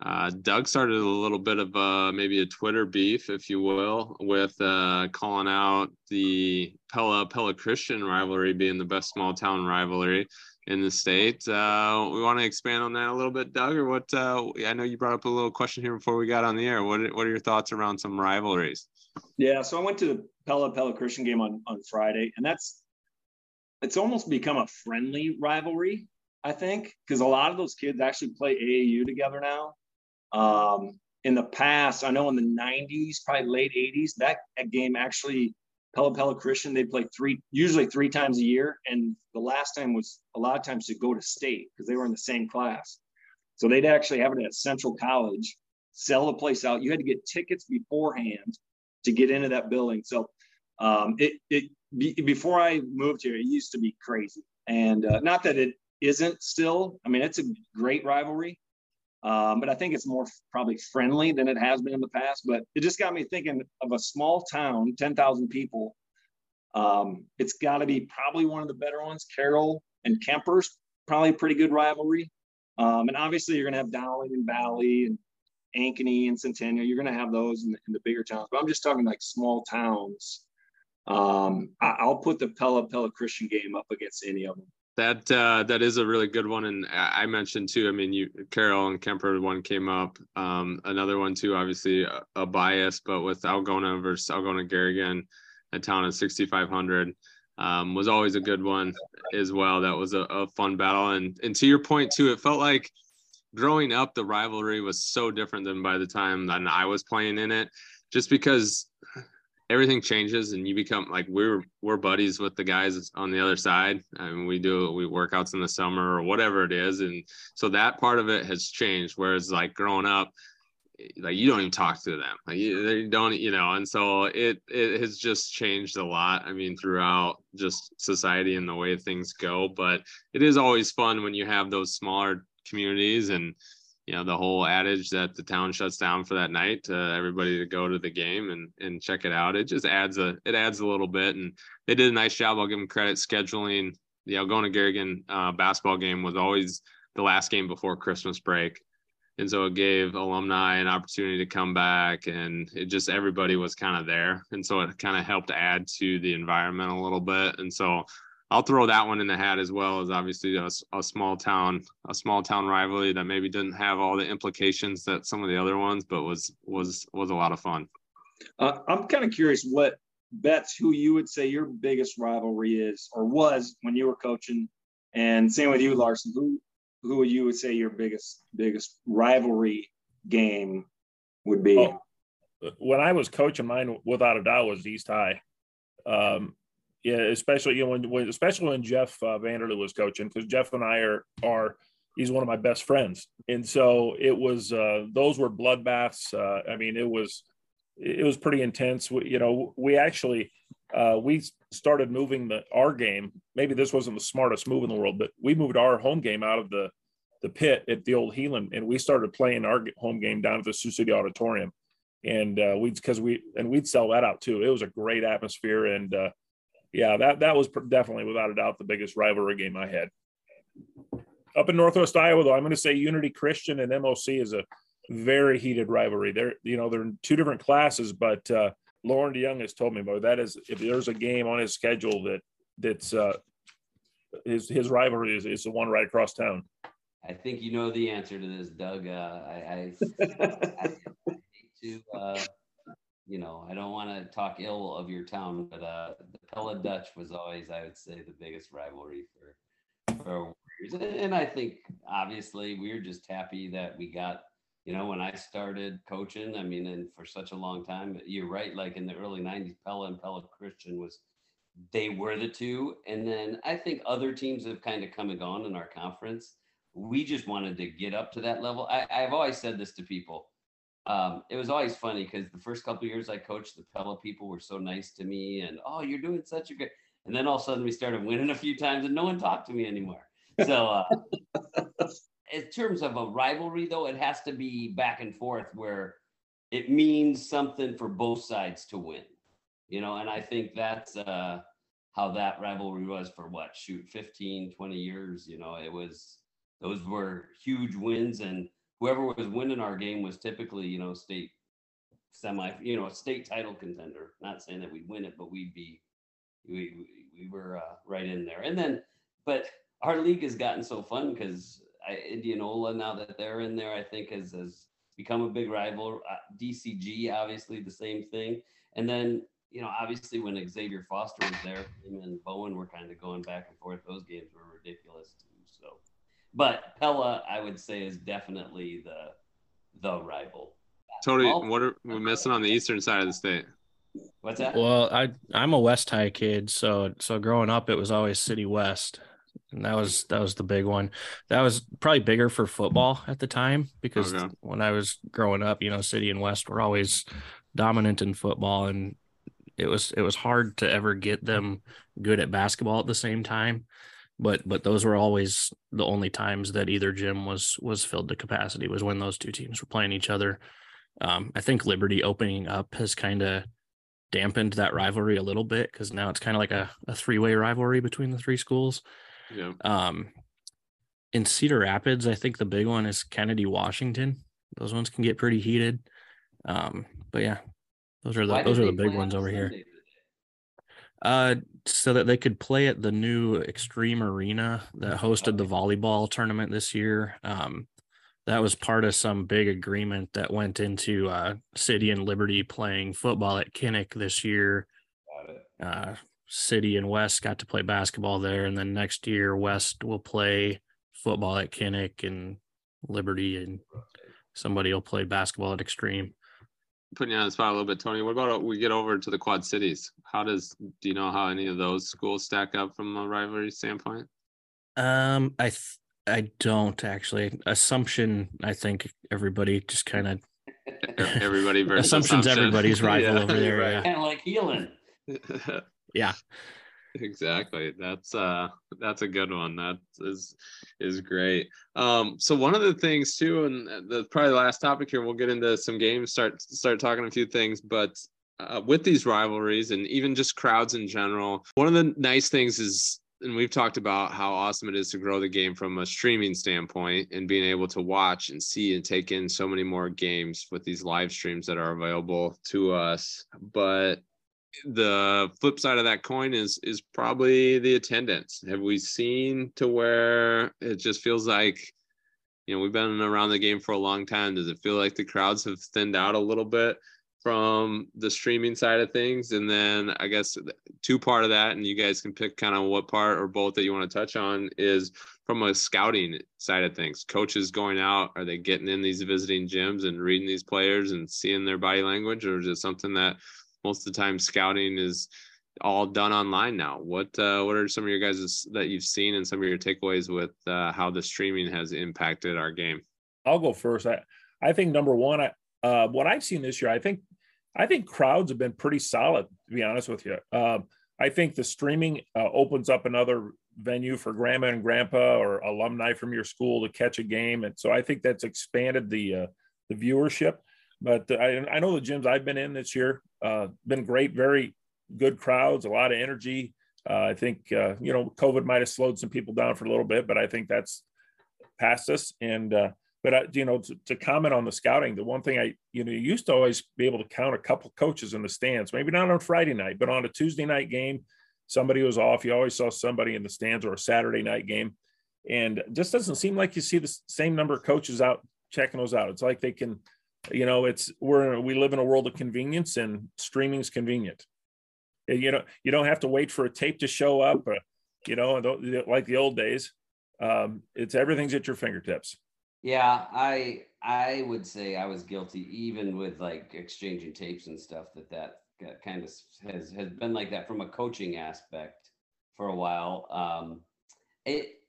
Uh, Doug started a little bit of a, maybe a Twitter beef, if you will, with uh, calling out the Pella Pella Christian rivalry being the best small town rivalry in the state. Uh, we want to expand on that a little bit, Doug, or what? Uh, I know you brought up a little question here before we got on the air. What What are your thoughts around some rivalries? Yeah, so I went to the Pella Pella Christian game on on Friday, and that's it's almost become a friendly rivalry. I think because a lot of those kids actually play AAU together now. Um, in the past, I know in the 90s, probably late 80s, that, that game actually Pella Pella Christian, they play three, usually three times a year. And the last time was a lot of times to go to state because they were in the same class. So they'd actually have it at Central College, sell the place out. You had to get tickets beforehand to get into that building. So um, it, it be, before I moved here, it used to be crazy. And uh, not that it isn't still, I mean, it's a great rivalry. Um, but I think it's more probably friendly than it has been in the past. But it just got me thinking of a small town, 10,000 people. Um, it's got to be probably one of the better ones. Carroll and Kuemper's probably pretty good rivalry. Um, and obviously, you're going to have Dowling and Valley and Ankeny and Centennial. You're going to have those in the, in the, bigger towns. But I'm just talking like small towns. Um, I, will put the Pella Pella Christian game up against any of them. That uh, that is a really good one, and I mentioned too. I mean, you Carroll and Kuemper one came up. Um, another one too, obviously a, a, bias, but with Algona versus Algona Garrigan, a town of 6,500, um, was always a good one as well. That was a, a fun battle, and and to your point too, it felt like growing up the rivalry was so different than by the time that I was playing in it, just because everything changes and you become like we're we're buddies with the guys on the other side. I mean, we do we workouts in the summer or whatever it is. And so that part of it has changed. Whereas like growing up like you don't even talk to them. Like you, they don't you know and so it it has just changed a lot i mean throughout just society and the way things go. But it is always fun when you have those smaller communities and you know the whole adage that the town shuts down for that night to everybody to go to the game and and check it out it just adds a it adds a little bit. And they did a nice job. I'll give them credit. Scheduling the algona garrigan uh, basketball game was always the last game before christmas break. And so it gave alumni an opportunity to come back and it just everybody was kind of there. And so it kind of helped add to the environment a little bit. And so I'll throw that one in the hat as well as obviously a, a, small town, a small town rivalry that maybe didn't have all the implications that some of the other ones, but was was was a lot of fun. Uh, I'm kind of curious what Betz who you would say your biggest rivalry is or was when you were coaching, and same with you, Larson. Who who you would say your biggest biggest rivalry game would be? Oh, when I was coaching, mine without a doubt was East High. Um, yeah, especially you know when, when especially when Jeff uh, was coaching because Jeff and I are are he's one of my best friends, and so it was uh, those were bloodbaths. Uh, I mean, it was it was pretty intense. We, you know, we actually uh, we started moving the our game. Maybe this wasn't the smartest move in the world, but we moved our home game out of the the pit at the old Heelan, and we started playing our home game down at the Sioux City Auditorium. And uh, we because we and we'd sell that out too. It was a great atmosphere, and uh, yeah, that that was definitely without a doubt the biggest rivalry game I had. Up in Northwest Iowa, though, I'm going to say Unity Christian and MOC is a very heated rivalry. They're you know they're in two different classes, but uh, Lauren DeYoung has told me about that is if there's a game on his schedule that that's uh, his his rivalry is, is the one right across town. I think you know the answer to this, Doug. Uh, I, I, [LAUGHS] I, hate to uh, you know, I don't want to talk ill of your town, but uh, the Pella Dutch was always, I would say, the biggest rivalry for for Warriors. And I think obviously, we're just happy that we got. You know, when I started coaching, I mean, and for such a long time, you're right. Like in the early '90s, Pella and Pella Christian was they were the two. And then I think other teams have kind of come and gone in our conference. We just wanted to get up to that level. I, I, have always said this to people. Um, it was always funny because the first couple years I coached, the Pella people were so nice to me, and oh, you're doing such a good. And then all of a sudden we started winning a few times, and no one talked to me anymore. So, uh, [LAUGHS] in terms of a rivalry, though, it has to be back and forth where it means something for both sides to win you know, and I think that's uh, how that rivalry was for what, shoot, 15, 20 years. You know, it was, those were huge wins, and whoever was winning our game was typically, you know, state semi, you know, a state title contender. Not saying that we'd win it, but we'd be, we, we, we were uh, right in there. And then, but our league has gotten so fun because Indianola, now that they're in there, I think has, has become a big rival. Uh, DCG, obviously, the same thing. And then you know, obviously when Xavier Foster was there, him and Bowen were kind of going back and forth. Those games were ridiculous but Pella, I would say, is definitely the the rival. Tony, what are we missing on the eastern side of the state? What's that? Well, I I'm a West High kid, so so growing up, it was always City West, and that was that was the big one. That was probably bigger for football at the time because okay. when I was growing up, you know, City and West were always dominant in football, and it was it was hard to ever get them good at basketball at the same time but but those were always the only times that either gym was was filled to capacity was when those two teams were playing each other. Um, i think liberty opening up has kind of dampened that rivalry a little bit because now it's kind of like a, a three-way rivalry between the three schools. Yeah. Um in cedar rapids i think the big one is kennedy washington. Those ones can get pretty heated. Um but yeah those are the Why those are the big ones over here. Uh, so that they could play at the new Xtream Arena that hosted the volleyball tournament this year. Um, that was part of some big agreement that went into uh, City and Liberty playing football at Kinnick this year. Uh, City and West got to play basketball there, and then next year West will play football at Kinnick, and Liberty and somebody will play basketball at Xtream putting you on the spot a little bit, Tony. What about we get over to the Quad Cities? How does do you know how any of those schools stack up from a rivalry standpoint? Um, I th- I don't actually. Assumption, I think everybody just kind of [LAUGHS] everybody versus assumptions. Assumption. Everybody's rival [LAUGHS] yeah, over there. Right. Yeah. Kind of like Heelan. [LAUGHS] yeah exactly. That's uh that's a good one. That is is great. Um so one of the things too and the probably the last topic here we'll get into some games start start talking a few things but uh, with these rivalries and even just crowds in general one of the nice things is and we've talked about how awesome it is to grow the game from a streaming standpoint and being able to watch and see and take in so many more games with these live streams that are available to us. But the flip side of that coin is is probably the attendance. Have we seen to where it just feels like you know we've been around the game for a long time? Does it feel like the crowds have thinned out a little bit from the streaming side of things? And then I guess two part of that, and you guys can pick kind of what part or both that you want to touch on is from a scouting side of things. Coaches going out, are they getting in these visiting gyms and reading these players and seeing their body language, or is it something that most of the time scouting is all done online now. What uh, what are some of your guys that you've seen and some of your takeaways with uh, how the streaming has impacted our game? I'll go first. I I think number one, I, uh, what I've seen this year, I think I think crowds have been pretty solid. To be honest with you, um, I think the streaming uh, opens up another venue for grandma and grandpa or alumni from your school to catch a game, and so I think that's expanded the uh, the viewership. But I, I know the gyms I've been in this year uh, been great, very good crowds, a lot of energy. Uh, I think uh, you know COVID might have slowed some people down for a little bit, but I think that's past us. And uh, but uh, you know to, to, comment on the scouting, the one thing I you know you used to always be able to count a couple coaches in the stands, maybe not on Friday night, but on a Tuesday night game, somebody was off. You always saw somebody in the stands or a Saturday night game, and just doesn't seem like you see the same number of coaches out checking those out. It's like they can you know it's we're we live in a world of convenience and streaming's convenient you know you don't have to wait for a tape to show up or, uh, you know like the old days um, it's everything's at your fingertips. Yeah, I I would say I was guilty even with like exchanging tapes and stuff that that kind of has has been like that from a coaching aspect for a while. Um, it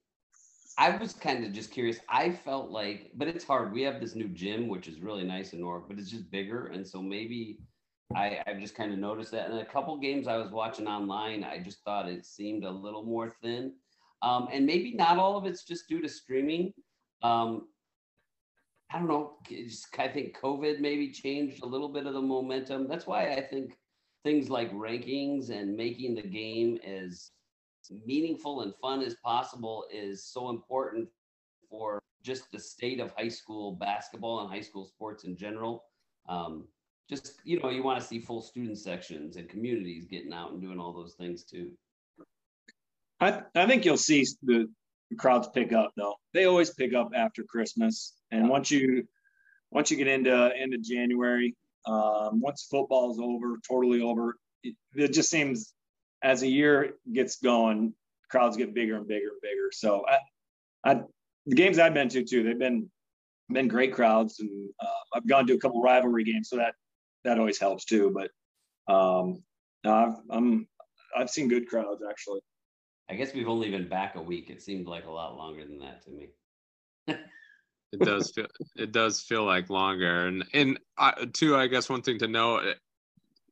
I was kind of just curious. I felt like, but it's hard. We have this new gym, which is really nice in North, but it's just bigger, and so maybe I I've just kind of noticed that. And a couple games I was watching online, I just thought it seemed a little more thin, um, and maybe not all of it's just due to streaming. Um, I don't know. Just, I think COVID maybe changed a little bit of the momentum. That's why I think things like rankings and making the game as meaningful and fun as possible is so important for just the state of high school basketball and high school sports in general. Um, just you know, you want to see full student sections and communities getting out and doing all those things too. I I think you'll see the crowds pick up though. They always pick up after Christmas, and once you once you get into into January, um, once football's over, totally over, it, it just seems as the year gets going, crowds get bigger and bigger and bigger. So I, I the games I've been to too, they've been been great crowds, and uh, I've gone to a couple rivalry games, so that that always helps too. But um, no, I've I'm I've seen good crowds actually. I guess we've only been back a week. It seemed like a lot longer than that to me. it does feel it does feel like longer, and and I, too, I guess one thing to know,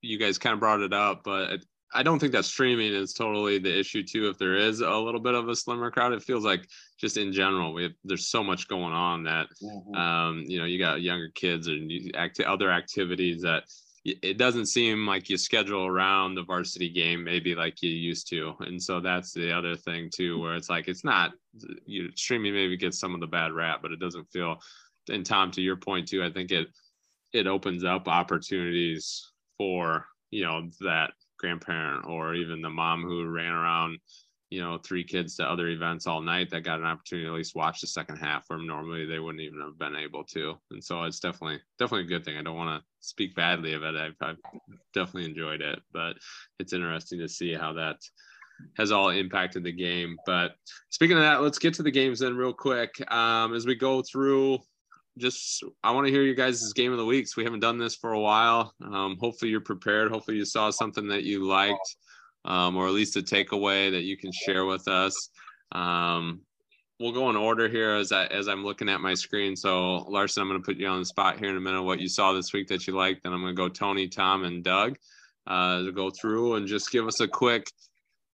you guys kind of brought it up, but I don't think that streaming is totally the issue too. If there is a little bit of a slimmer crowd, it feels like just in general, we have, there's so much going on that, mm-hmm. um, you know, you got younger kids and act- other activities that it doesn't seem like you schedule around the varsity game maybe like you used to and so that's the other thing too where it's like it's not you streaming maybe gets some of the bad rap but it doesn't feel and tom to your point too i think it it opens up opportunities for you know that grandparent or even the mom who ran around you know three kids to other events all night that got an opportunity to at least watch the second half where normally they wouldn't even have been able to. And so it's definitely definitely a good thing. I don't want to speak badly of it. I've, I've definitely enjoyed it but it's interesting to see how that has all impacted the game. But speaking of that let's get to the games then real quick. Um, as we go through just I want to hear you guys' game of the weeks. We haven't done this for a while. Um, hopefully you're prepared. Hopefully you saw something that you liked, um, or at least a takeaway that you can share with us. Um, we'll go in order here as I as I'm looking at my screen. So Larson, I'm going to put you on the spot here in a minute. What you saw this week that you liked, then I'm going to go Tony, Tom, and Doug uh, to go through and just give us a quick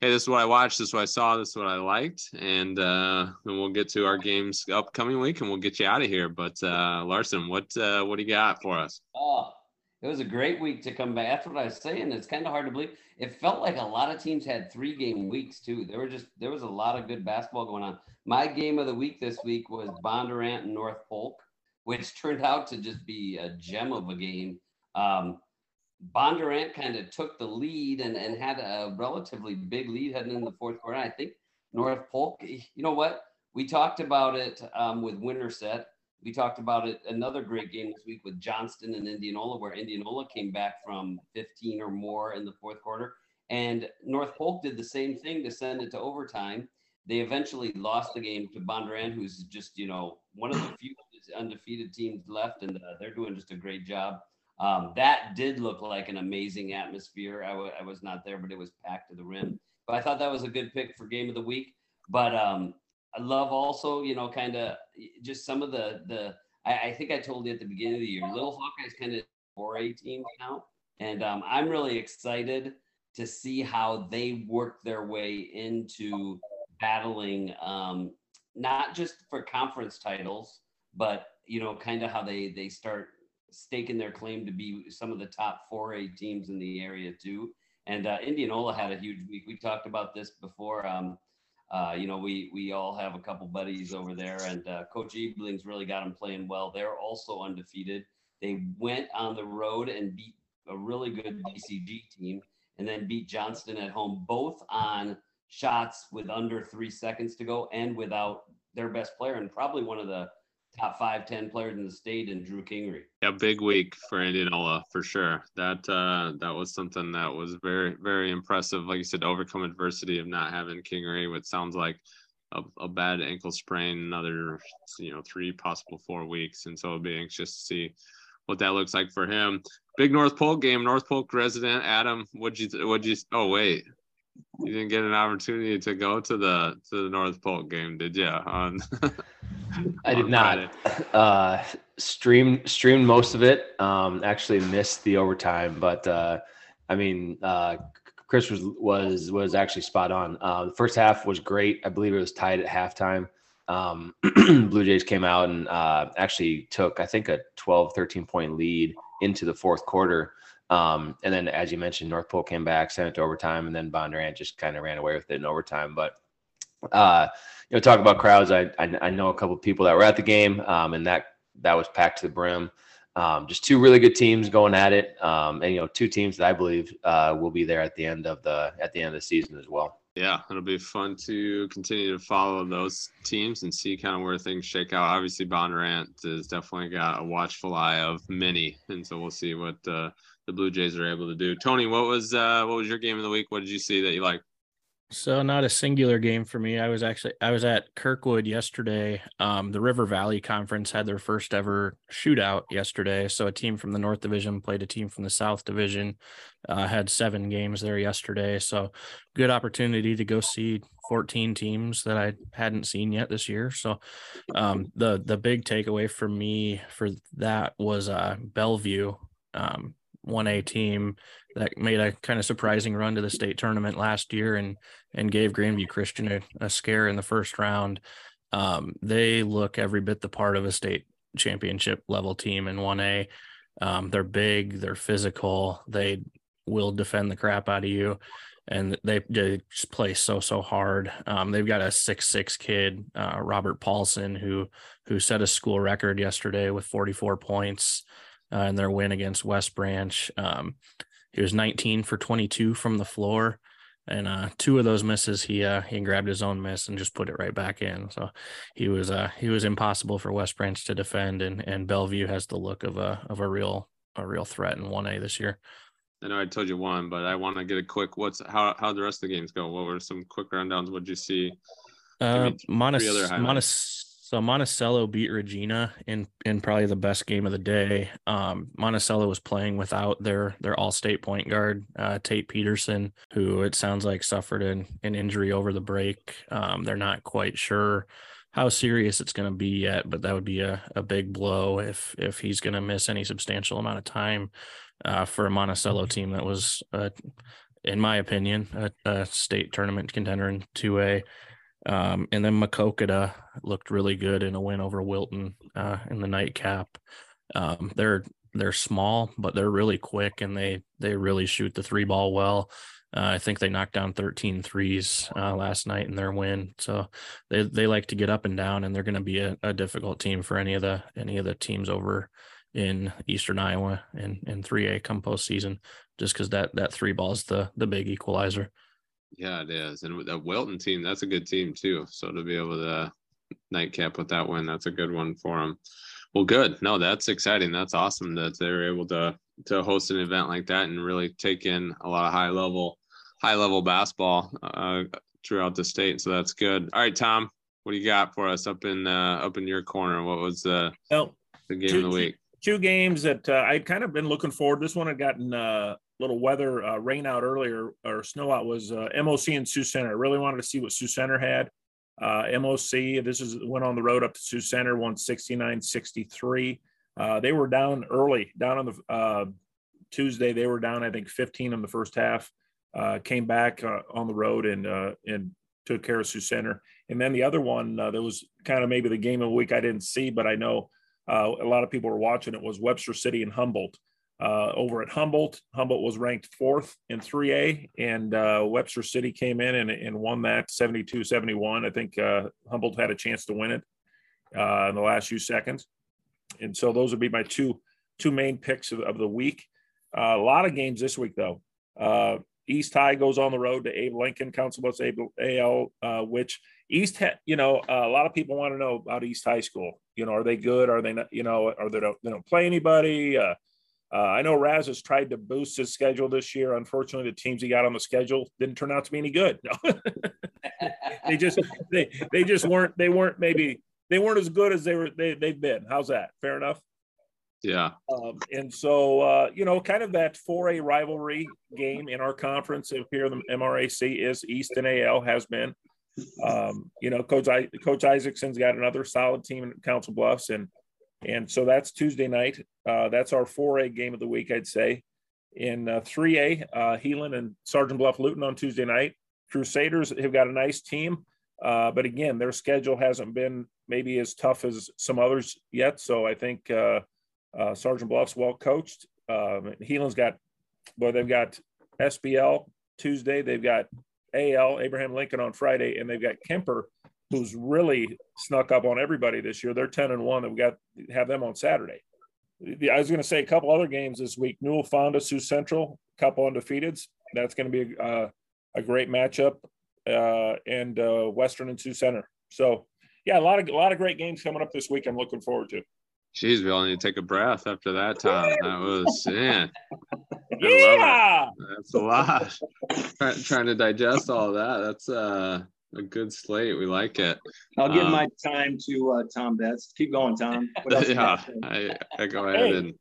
hey, this is what I watched, this is what I saw, this is what I liked, and uh, we'll get to our games upcoming week, and we'll get you out of here. But uh, Larson, what uh, what do you got for us? Oh, it was a great week to come back. That's what I was saying. It's kind of hard to believe. It felt like a lot of teams had three game weeks too. There were just there was a lot of good basketball going on. My game of the week this week was Bondurant and North Polk, which turned out to just be a gem of a game. Um, Bondurant kind of took the lead and, and had a relatively big lead heading in the fourth quarter. I think North Polk, you know what? We talked about it um, with Winterset. We talked about it another great game this week with Johnston and Indianola, where Indianola came back from 15 or more in the fourth quarter. And North Polk did the same thing to send it to overtime. They eventually lost the game to Bondurant, who's just, you know, one of the few undefeated teams left, and uh, they're doing just a great job. Um, that did look like an amazing atmosphere. I, w- I was not there, but it was packed to the rim. But I thought that was a good pick for game of the week. But um, I love also, you know, kind of just some of the the. I, I, think I told you at the beginning of the year, Little Hawkeyes kind of 4A team now, and um, I'm really excited to see how they work their way into battling, um, not just for conference titles, but you know, kind of how they they start staking their claim to be some of the top 4A teams in the area too. And uh, Indianola had a huge week. We talked about this before. Um, uh, you know, we we all have a couple buddies over there, and uh, Coach Ebling's really got them playing well. They're also undefeated. They went on the road and beat a really good DCG team, and then beat Johnston at home, both on shots with under three seconds to go and without their best player, and probably one of the top five, ten players in the state and Drew Kingery. Yeah, big week for Indianola for sure. That uh, that was something that was very, very impressive. Like you said, overcome adversity of not having Kingery, which sounds like a, a bad ankle sprain, another you know three possible four weeks, and so I'll be anxious to see what that looks like for him. Big North Polk game, North Polk resident Adam. What'd you what'd you? Oh wait, you didn't get an opportunity to go to the to the North Polk game, did you? On [LAUGHS] I did not. Uh, streamed streamed most of it. Um, actually missed the overtime, but uh, I mean, uh, Chris was was was actually spot on. Uh, the first half was great. I believe it was tied at halftime. Um, [CLEARS THROAT] Blue Jays came out and uh, actually took, I think, a 12, 13 point lead into the fourth quarter. Um, and then, as you mentioned, North Polk came back, sent it to overtime, and then Bondurant just kind of ran away with it in overtime. But uh, you know, talk about crowds. I, I, I know a couple people that were at the game, um, and that that was packed to the brim. Um, just two really good teams going at it, um, and you know, two teams that I believe uh, will be there at the end of the at the end of the season as well. Yeah, it'll be fun to continue to follow those teams and see kind of where things shake out. Obviously, Bondurant has definitely got a watchful eye of many, and so we'll see what uh, the Blue Jays are able to do. Tony, what was uh, what was your game of the week? What did you see that you like? So not a singular game for me. I was actually I was at Kirkwood yesterday. Um, the River Valley Conference had their first ever shootout yesterday. So a team from the North Division played a team from the South Division. Uh, had seven games there yesterday. So good opportunity to go see 14 teams that I hadn't seen yet this year. So um, the the big takeaway for me for that was uh, Bellevue. Um, 1A team that made a kind of surprising run to the state tournament last year and and gave Grandview Christian a, a scare in the first round. Um, they look every bit the part of a state championship level team in 1A. Um, they're big, they're physical, they will defend the crap out of you, and they, they just play so so hard. Um, they've got a six six kid, uh, Robert Paulson, who who set a school record yesterday with 44 points uh, in their win against West Branch. Um, he was 19 for 22 from the floor, and uh, two of those misses he uh, he grabbed his own miss and just put it right back in. So he was uh, he was impossible for West Branch to defend, and and Bellevue has the look of a of a real a real threat in 1A this year. I know I told you one, but I want to get a quick. What's how how the rest of the games go? What were some quick rundowns? What did you see? Uh, Monticello, so Monticello beat Regina in in probably the best game of the day. Um, Monticello was playing without their their all state point guard uh, Tate Peterson, who it sounds like suffered an, an injury over the break. Um, they're not quite sure how serious it's going to be yet, but that would be a, a big blow if if he's going to miss any substantial amount of time uh, for a Monticello team that was, uh, in my opinion, a, a state tournament contender in two A. Um, and then Maquoketa looked really good in a win over Wilton uh, in the nightcap. Um, they're they're small, but they're really quick and they they really shoot the three ball well. Uh, I think they knocked down 13 threes uh, last night in their win. So they they like to get up and down, and they're going to be a, a, difficult team for any of the any of the teams over in Eastern Iowa and in 3A come postseason, just because that that three ball is the the big equalizer. Yeah, it is. And that Wilton team, that's a good team too. So to be able to nightcap with that win, that's a good one for them. Well, good. No, that's exciting. That's awesome that they're able to to host an event like that and really take in a lot of high level high level basketball uh, throughout the state. So that's good. All right, Tom, what do you got for us up in uh, up in your corner? What was the well, the game two, of the week? Two games that uh, I'd kind of been looking forward. This one had gotten uh, little weather uh, rain out earlier or snow out was uh, MOC and Sioux Center. I really wanted to see what Sioux Center had. Uh, MOC, this is went on the road up to Sioux Center, won 69 63. Uh, they were down early, down on the uh, Tuesday. They were down, I think, 15 in the first half. Uh, came back on the road and and took care of Sioux Center. And then the other one that was kind of maybe the game of the week I didn't see, but I know a lot of people were watching it was Webster City and Humboldt uh, over at Humboldt. Humboldt was ranked fourth in 3A, and uh, Webster City came in and, and won that 72 71. I think uh, Humboldt had a chance to win it uh, in the last few seconds. And so those would be my two two main picks of, of the week. Uh, a lot of games this week, though. Uh, East High goes on the road to Abe Lincoln, Council Bluffs AL, which East, ha- you know, a lot of people want to know about East High School. You know, are they good? Are they not? You know, are they don't they don't play anybody? Uh, I know Raz has tried to boost his schedule this year. Unfortunately, the teams he got on the schedule didn't turn out to be any good. [LAUGHS] No. they just they they just weren't they weren't maybe they weren't as good as they were they they've been. How's that? Fair enough. Yeah. Um, and so uh, you know, kind of that 4A rivalry game in our conference up here, the MRAC is East and AL has been. Um, you know, Coach I, Coach Isaacson's got another solid team in Council Bluffs, and and so that's Tuesday night. Uh, that's our 4A game of the week, I'd say. In uh, 3A, uh, Heelan and Sergeant Bluff Luton on Tuesday night. Crusaders have got a nice team, uh, but again, their schedule hasn't been maybe as tough as some others yet. So I think uh, uh, Sergeant Bluff's well coached. Um, Heelan's got, well, they've got SBL Tuesday, they've got AL Abraham Lincoln on Friday, and they've got Kuemper who's really snuck up on everybody this year. They're 10 and 1 and we got have them on Saturday. I was going to say a couple other games this week. Newell Fonda, Sioux Central, couple undefeateds. That's going to be a, uh, a great matchup. Uh, and uh, Western and Sioux Center. So yeah, a lot of a lot of great games coming up this week. I'm looking forward to. Jeez, we all need to take a breath after that time. That was man. [LAUGHS] Yeah, that's a lot. Try, trying to digest all of that. That's uh a good slate. We like it. I'll give um, my time to uh, Tom Betz. Keep going, Tom. [LAUGHS] Yeah, I, I, go ahead hey, and.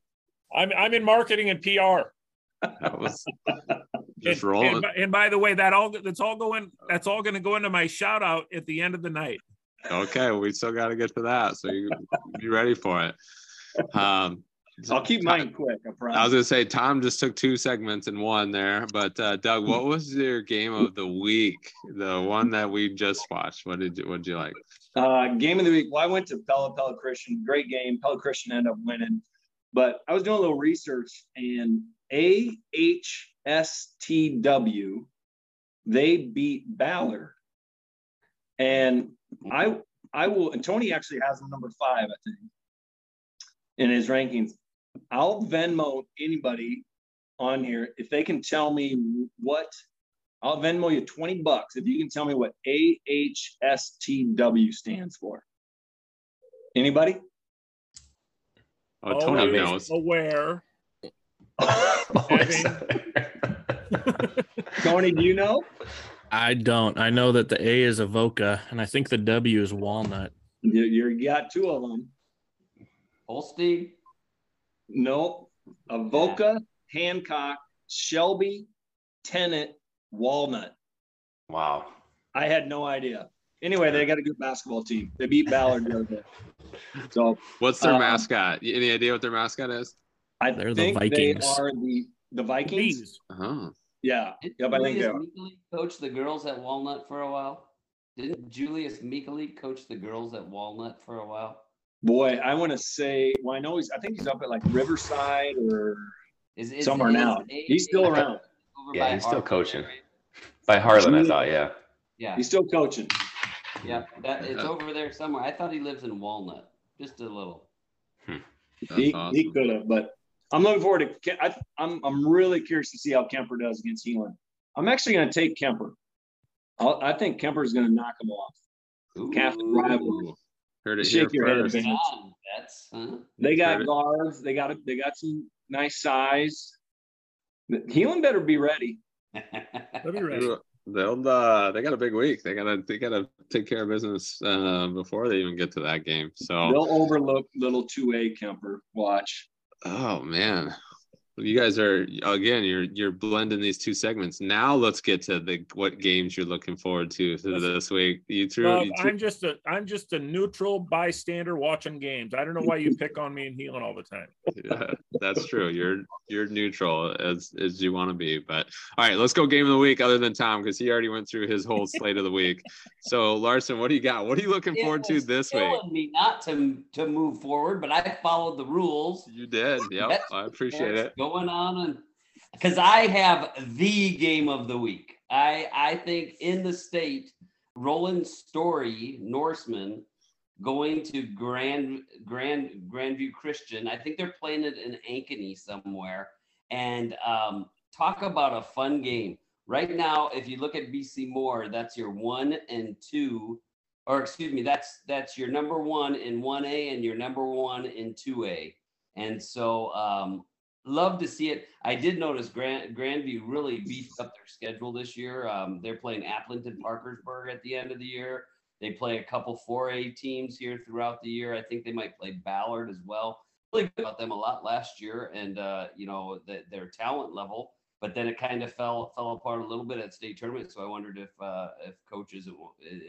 I'm I'm in marketing and PR. That was [LAUGHS] just and, rolling. And, and, by the way, that all that's all going that's all going to go into my shout out at the end of the night. Okay, well, we still got to get to that, so you be ready for it. [LAUGHS] Um, I'll keep mine quick. I, I, was gonna say Tom just took two segments in one there, but uh, Doug, what [LAUGHS] was your game of the week? The one that we just watched. What did you What did you like? Uh, game of the week. Well, I went to Pella Pella Christian. Great game. Pella Christian ended up winning, but I was doing a little research and AHSTW they beat Ballard, and I I will. And Tony actually has them number five, I think, in his rankings. I'll Venmo anybody on here if they can tell me what I'll Venmo you 20 bucks if you can tell me what AHSTW stands for. Anybody? Oh, Tony Always knows. Aware. [LAUGHS] Tony, do you know? I don't. I know that the A is Avoca, and I think the W is Walnut. You, you got two of them. Holstein. No, Avoca, Hancock, Shelby, Tennant, Walnut. Wow. I had no idea. Anyway, they got a good basketball team. They beat [LAUGHS] Ballard the other day. So, what's their uh, mascot? Any idea what their mascot is? I They're think the Vikings. they are the the Vikings. Oh. Yeah. Did yep, Julius Meekly coach the girls at Walnut for a while? Didn't Julius Meekly coach the girls at Walnut for a while? Boy, I want to say. Well, I know he's. I think he's up at like Riverside or is, is somewhere now. He's still around. Yeah, he's still coaching. By Harlan, I thought. Yeah. Yeah. He's still coaching. Yeah, that it's over there somewhere. I thought he lives in Walnut, just a little. Hmm. He, awesome. he could have, but I'm looking forward to. I, am I'm, I'm really curious to see how Kuemper does against Heelan. I'm actually going to take Kuemper. I'll, i think Kuemper is going to knock him off. Catholic rival. Heard it Shake your first. head, That's, huh? They got guards. They got a, they got some nice size. Heelan better be ready. be ready. [LAUGHS] They'll uh, they got a big week. They gotta they gotta take care of business uh, before they even get to that game. So they'll overlook little two A Kuemper. Watch. Oh man, you guys are again. You're you're blending these two segments. Now let's get to the what games you're looking forward to this week. You threw. Well, you threw... I'm just a I'm just a neutral bystander watching games. I don't know why you pick on me and Heelan all the time. Yeah, that's true. You're you're neutral as as you want to be. But all right, let's go game of the week. Other than Tom, because he already went through his whole slate of the week. So Larson, what do you got? What are you looking it forward to this week? Me not to to move forward, but I followed the rules. You did. Yep, I appreciate it. Go going on and because I have the game of the week. I I think in the state, Roland Story, Norseman, going to Grand Grand Grandview Christian. I think they're playing it in Ankeny somewhere. And um, talk about a fun game. Right now, if you look at BC Moore, that's your one and two, or excuse me, that's that's your number one in one A and your number one in two A. And so um, love to see it. I did notice Grand Grandview really beefed up their schedule this year. Um, they're playing Aplington Parkersburg at the end of the year. They play a couple 4A teams here throughout the year. I think they might play Ballard as well. Really good about them a lot last year, and uh, you know the, their talent level. But then it kind of fell fell apart a little bit at state tournament. So I wondered if uh, if coaches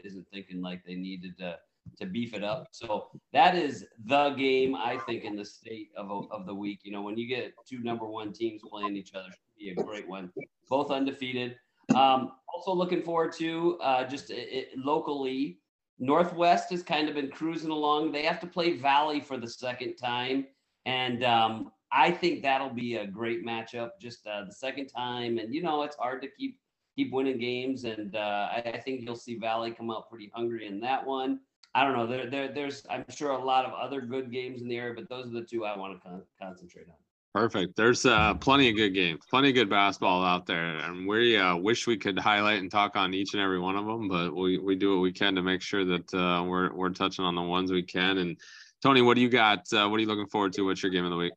isn't thinking like they needed to to beef it up. So that is the game I think in the state of, of the week. You know, when you get two number one teams playing each other, should be a great one. Both undefeated. Um, also looking forward to uh, just it, locally. Northwest has kind of been cruising along. They have to play Valley for the second time, and um, I think that'll be a great matchup. Just uh, the second time, and you know it's hard to keep keep winning games, and uh, I, I think you'll see Valley come out pretty hungry in that one. I don't know. There, there, there's I'm sure a lot of other good games in the area, but those are the two I want to con- concentrate on. Perfect. There's uh, plenty of good games, plenty of good basketball out there, and we uh, wish we could highlight and talk on each and every one of them, but we, we do what we can to make sure that uh, we're we're touching on the ones we can. And Tony, what do you got? Uh, what are you looking forward to? What's your game of the week?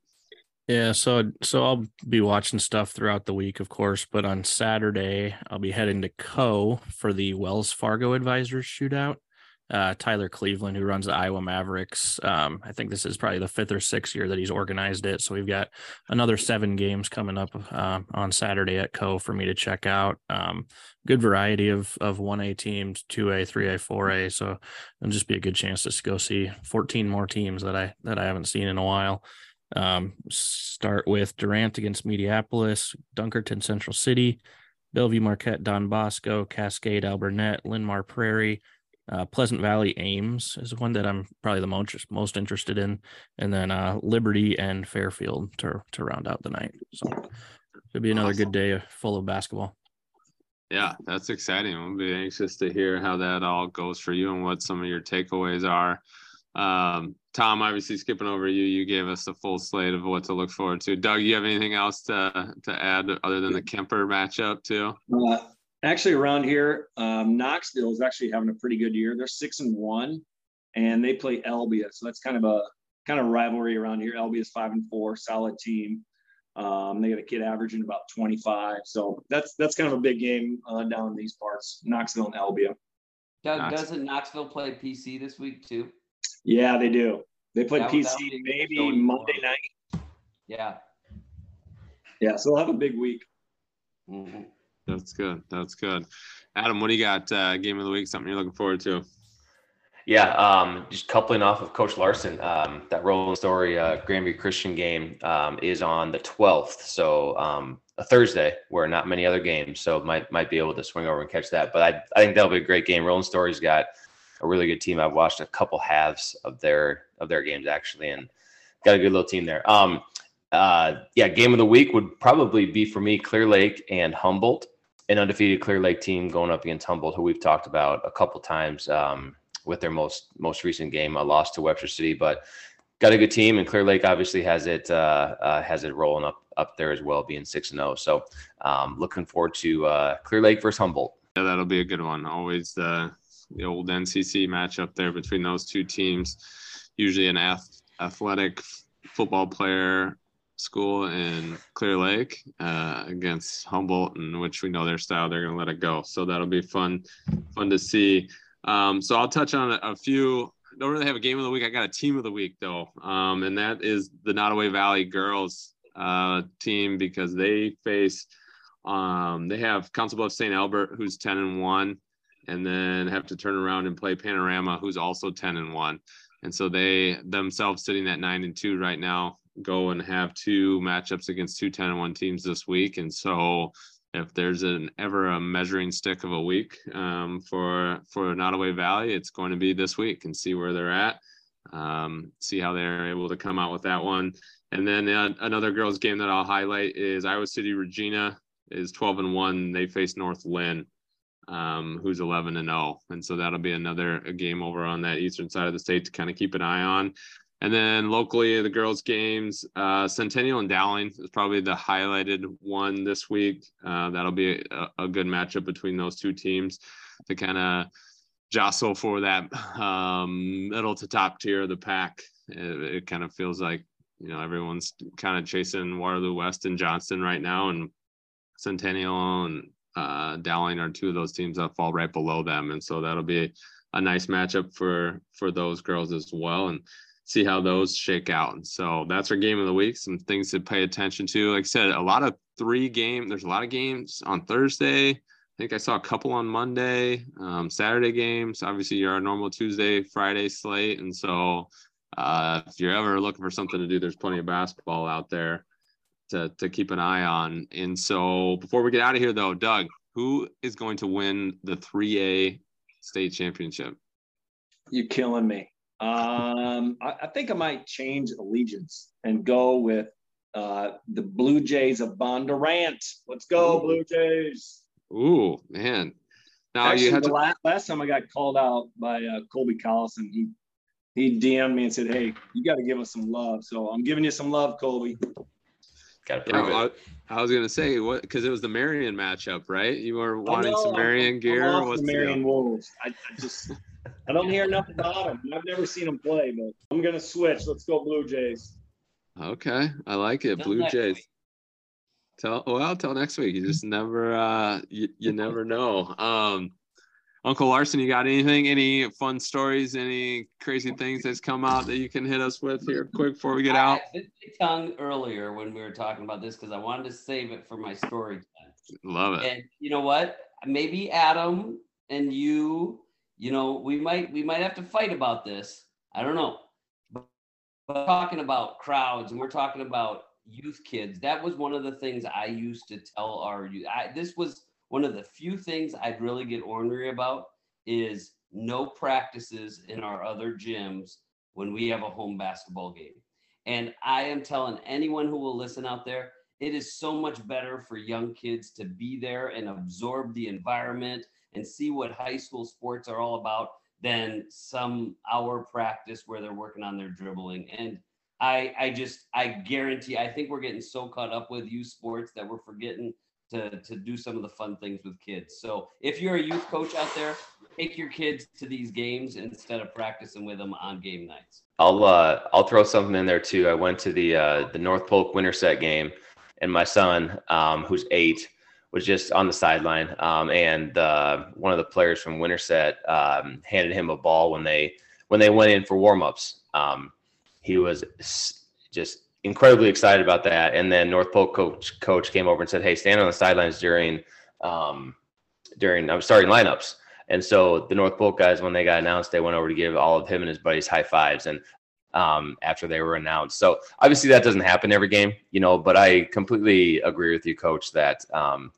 Yeah, so so I'll be watching stuff throughout the week, of course, but on Saturday I'll be heading to Coe for the Wells Fargo Advisors Shootout uh, Tyler Cleveland, who runs the Iowa Mavericks. Um, I think this is probably the fifth or sixth year that he's organized it. So we've got another seven games coming up uh, on Saturday at Coe for me to check out. Um, good variety of of one A teams, two A, three A, four A. So it'll just be a good chance to go see 14 more teams that I that I haven't seen in a while. Um, start with Durant against Mediapolis, Dunkerton Central City, Bellevue Marquette Don Bosco, Cascade Alburnett, Linn-Mar Prairie. Uh, Pleasant Valley Ames is one that I'm probably the most most interested in, and then uh, Liberty and Fairfield to to round out the night. So it'll be another awesome. good day full of basketball. Yeah, that's exciting. We'll be anxious to hear how that all goes for you and what some of your takeaways are. Um, Tom, obviously skipping over you, you gave us a full slate of what to look forward to. Doug, you have anything else to to add other than the Kuemper matchup too? Uh, actually around here, um, Knoxville is actually having a pretty good year. They're six and one, and they play Albia, so that's kind of a kind of rivalry around here. Albia is five and four, solid team. Um, they got a kid averaging about 25, so that's that's kind of a big game uh, down in these parts, Knoxville and Albia. Doug, doesn't Knoxville play PC this week too? Yeah, they do. They play PC maybe Monday night. Yeah. Yeah, so they'll have a big week. Mm-hmm. That's good. That's good. Adam, what do you got? Uh, game of the week? Something you're looking forward to? Yeah, um, just coupling off of Coach Larson, um, that Roland-Story uh, Grandview Christian game um, is on the 12th, so um, a Thursday where not many other games, so might might be able to swing over and catch that. But I, I think that'll be a great game. Roland-Story's got a really good team. I've watched a couple halves of their of their games actually, and got a good little team there. Um, uh, yeah, game of the week would probably be for me Clear Lake and Humboldt an undefeated Clear Lake team going up against Humboldt, who we've talked about a couple times um, with their most most recent game, a loss to Webster City, but got a good team, and Clear Lake obviously has it uh, uh, has it rolling up up there as well, being six and zero. Oh. So um, looking forward to uh, Clear Lake versus Humboldt. Yeah, that'll be a good one. Always the the old NCC matchup there between those two teams. Usually an ath- athletic football player school in Clear Lake uh, against Humboldt, in which we know their style. They're going to let it go, so that'll be fun, fun to see. Um, so I'll touch on a, a, few. Don't really have a game of the week. I got a team of the week though, um, and that is the Nodaway Valley girls uh, team because they face. Um, they have Council Bluffs St. Albert, who's ten and one, and then have to turn around and play Panorama, who's also ten and one. And so they themselves sitting at nine and two right now go and have two matchups against two 10 and 1 teams this week. And so if there's an ever a measuring stick of a week um, for for Nodaway Valley, it's going to be this week and see where they're at, um, see how they're able to come out with that one. And then uh, another girls game that I'll highlight is Iowa City Regina is 12 and one. They face North Linn, um, who's 11 and 0, and so that'll be another game over on that eastern side of the state to kind of keep an eye on. And then locally, the girls' games, uh, Centennial and Dowling is probably the highlighted one this week. Uh, that'll be a, a, good matchup between those two teams to kind of jostle for that um, middle to top tier of the pack. It, it, kind of feels like you know everyone's kind of chasing Waterloo West and Johnston right now, and Centennial and uh, Dowling are two of those teams that fall right below them, and so that'll be a nice matchup for for those girls as well, and see how those shake out. And so that's our game of the week. Some things to pay attention to. Like I said, a lot of three game. There's a lot of games on Thursday. I think I saw a couple on Monday. Um, Saturday games. Obviously, you're normal Tuesday, Friday slate, and so uh, if you're ever looking for something to do, there's plenty of basketball out there to, to keep an eye on. And so before we get out of here, though, Doug, who is going to win the 3A state championship? You're killing me. Um, I, I, think I might change allegiance and go with uh, the Blue Jays of Bondurant. Let's go, Blue Jays. Ooh, man. Now Actually, you had to... last, last time I got called out by uh, Colby Collison, he he DM'd me and said, "Hey, you got to give us some love." So I'm giving you some love, Colby. Got to prove yeah, it. I, I, was gonna say what because it was the Marion matchup, right? You were wanting some Marion gear. I What's the Marion Wolves? I, I just I don't hear enough about him. I've never seen him play, but I'm gonna switch. Let's go Blue Jays. Okay, I like it. Blue Jays. Week. Tell well, tell next week. You just never uh you, you never [LAUGHS] know. Um Uncle Larson, you got anything? Any fun stories? Any crazy things that's come out that you can hit us with here quick before we get out? I bit my tongue earlier when we were talking about this because I wanted to save it for my story. Love it. And you know what? Maybe Adam and you, you know, we might we might have to fight about this. I don't know. But, but talking about crowds and we're talking about youth kids. That was one of the things I used to tell our youth. I, this was one of the few things I'd really get ornery about is no practices in our other gyms when we have a home basketball game. And I am telling anyone who will listen out there, it is so much better for young kids to be there and absorb the environment and see what high school sports are all about than some hour practice where they're working on their dribbling. And I, I just, I guarantee, I think we're getting so caught up with youth sports that we're forgetting to, to do some of the fun things with kids. So if you're a youth coach out there, take your kids to these games instead of practicing with them on game nights. I'll uh, I'll throw something in there too. I went to the uh, the North Polk Winterset game, and my son, um, who's eight, was just on the sideline. Um, and uh, one of the players from Winterset um, handed him a ball when they when they went in for warmups. Um, he was just incredibly excited about that. And then North Polk coach coach came over and said, "Hey, stand on the sidelines during um, during I'm starting lineups." And so the North Polk guys, when they got announced, they went over to give all of him and his buddies high fives. And um, after they were announced, so obviously that doesn't happen every game, you know. But I completely agree with you, coach, that um,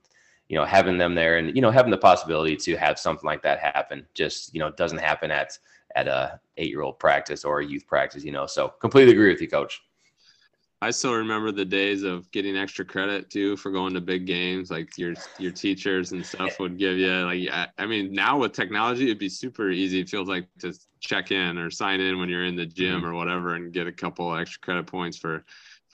you know having them there and you know having the possibility to have something like that happen just you know doesn't happen at at a eight year old practice or a youth practice, you know. So completely agree with you, coach. I still remember the days of getting extra credit too for going to big games. Like your your teachers and stuff would give you like I mean now with technology it'd be super easy. It feels like to check in or sign in when you're in the gym mm-hmm. or whatever and get a couple extra credit points for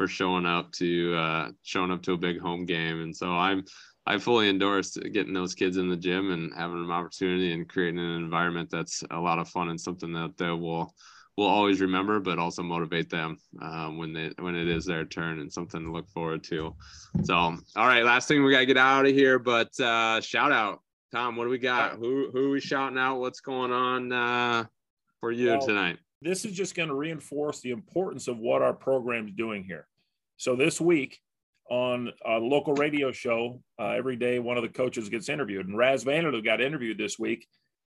for showing up to uh, showing up to a big home game. And so I'm I fully endorse getting those kids in the gym and having an opportunity and creating an environment that's a lot of fun and something that they will will always remember, but also motivate them um, when they when it is their turn and something to look forward to. So, all right, last thing we gotta get out of here, but uh, shout out, Tom. What do we got? Who who are we shouting out? What's going on uh, for you well, tonight? This is just going to reinforce the importance of what our program is doing here. So this week on a local radio show, uh, every day one of the coaches gets interviewed, and Raz Vanderloo got interviewed this week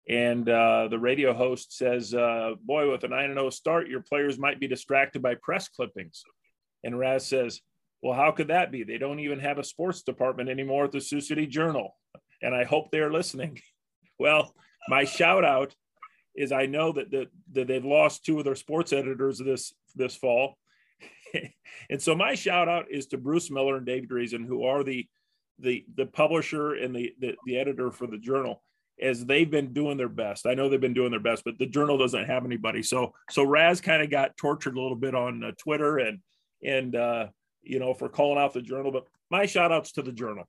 and uh, the radio host says, uh, Boy, with a 9 and 0 start, your players might be distracted by press clippings. And Raz says, Well, how could that be? They don't even have a sports department anymore at the Sioux City Journal. And I hope they're listening. [LAUGHS] well, my shout out is I know that, that, that they've lost two of their sports editors this, this fall. [LAUGHS] and so my shout out is to Bruce Miller and Dave Dreeszen, who are the, the, the publisher and the, the, the editor for the journal as they've been doing their best. I know they've been doing their best, but the journal doesn't have anybody. So so Raz kind of got tortured a little bit on uh, Twitter and and uh, you know for calling out the journal. But my shout outs to the journal.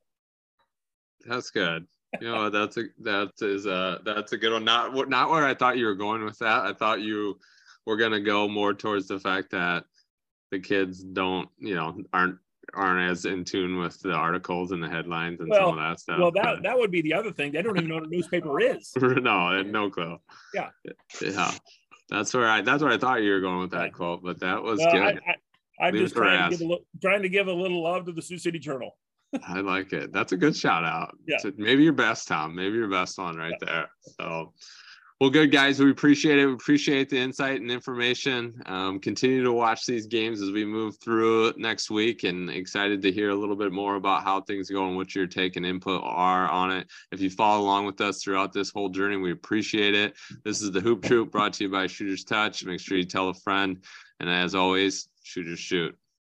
That's good. You know that's a that is a that's a good one. Not not where I thought you were going with that. I thought you were gonna go more towards the fact that the kids don't, you know, aren't aren't as in tune with the articles and the headlines and Well- some of that stuff. Well, that that would be the other thing. They don't even know what a newspaper is. [LAUGHS] no, no clue. Yeah. Yeah. That's where I that's where I thought you were going with that Right. quote, but that was Well, good. I, I, I'm Leave just trying to, give a little, trying to give a little love to the Sioux City Journal. I like it. That's a good shout out. Yeah. So maybe your best, Tom. Maybe your best one right there. So, well, good guys. We appreciate it. We appreciate the insight and information. Um, continue to watch these games as we move through next week, and excited to hear a little bit more about how things go and what your take and input are on it. If you follow along with us throughout this whole journey, we appreciate it. This is the Hoop Troop brought to you by Shooters Touch. Make sure you tell a friend, and as always, shooters shoot.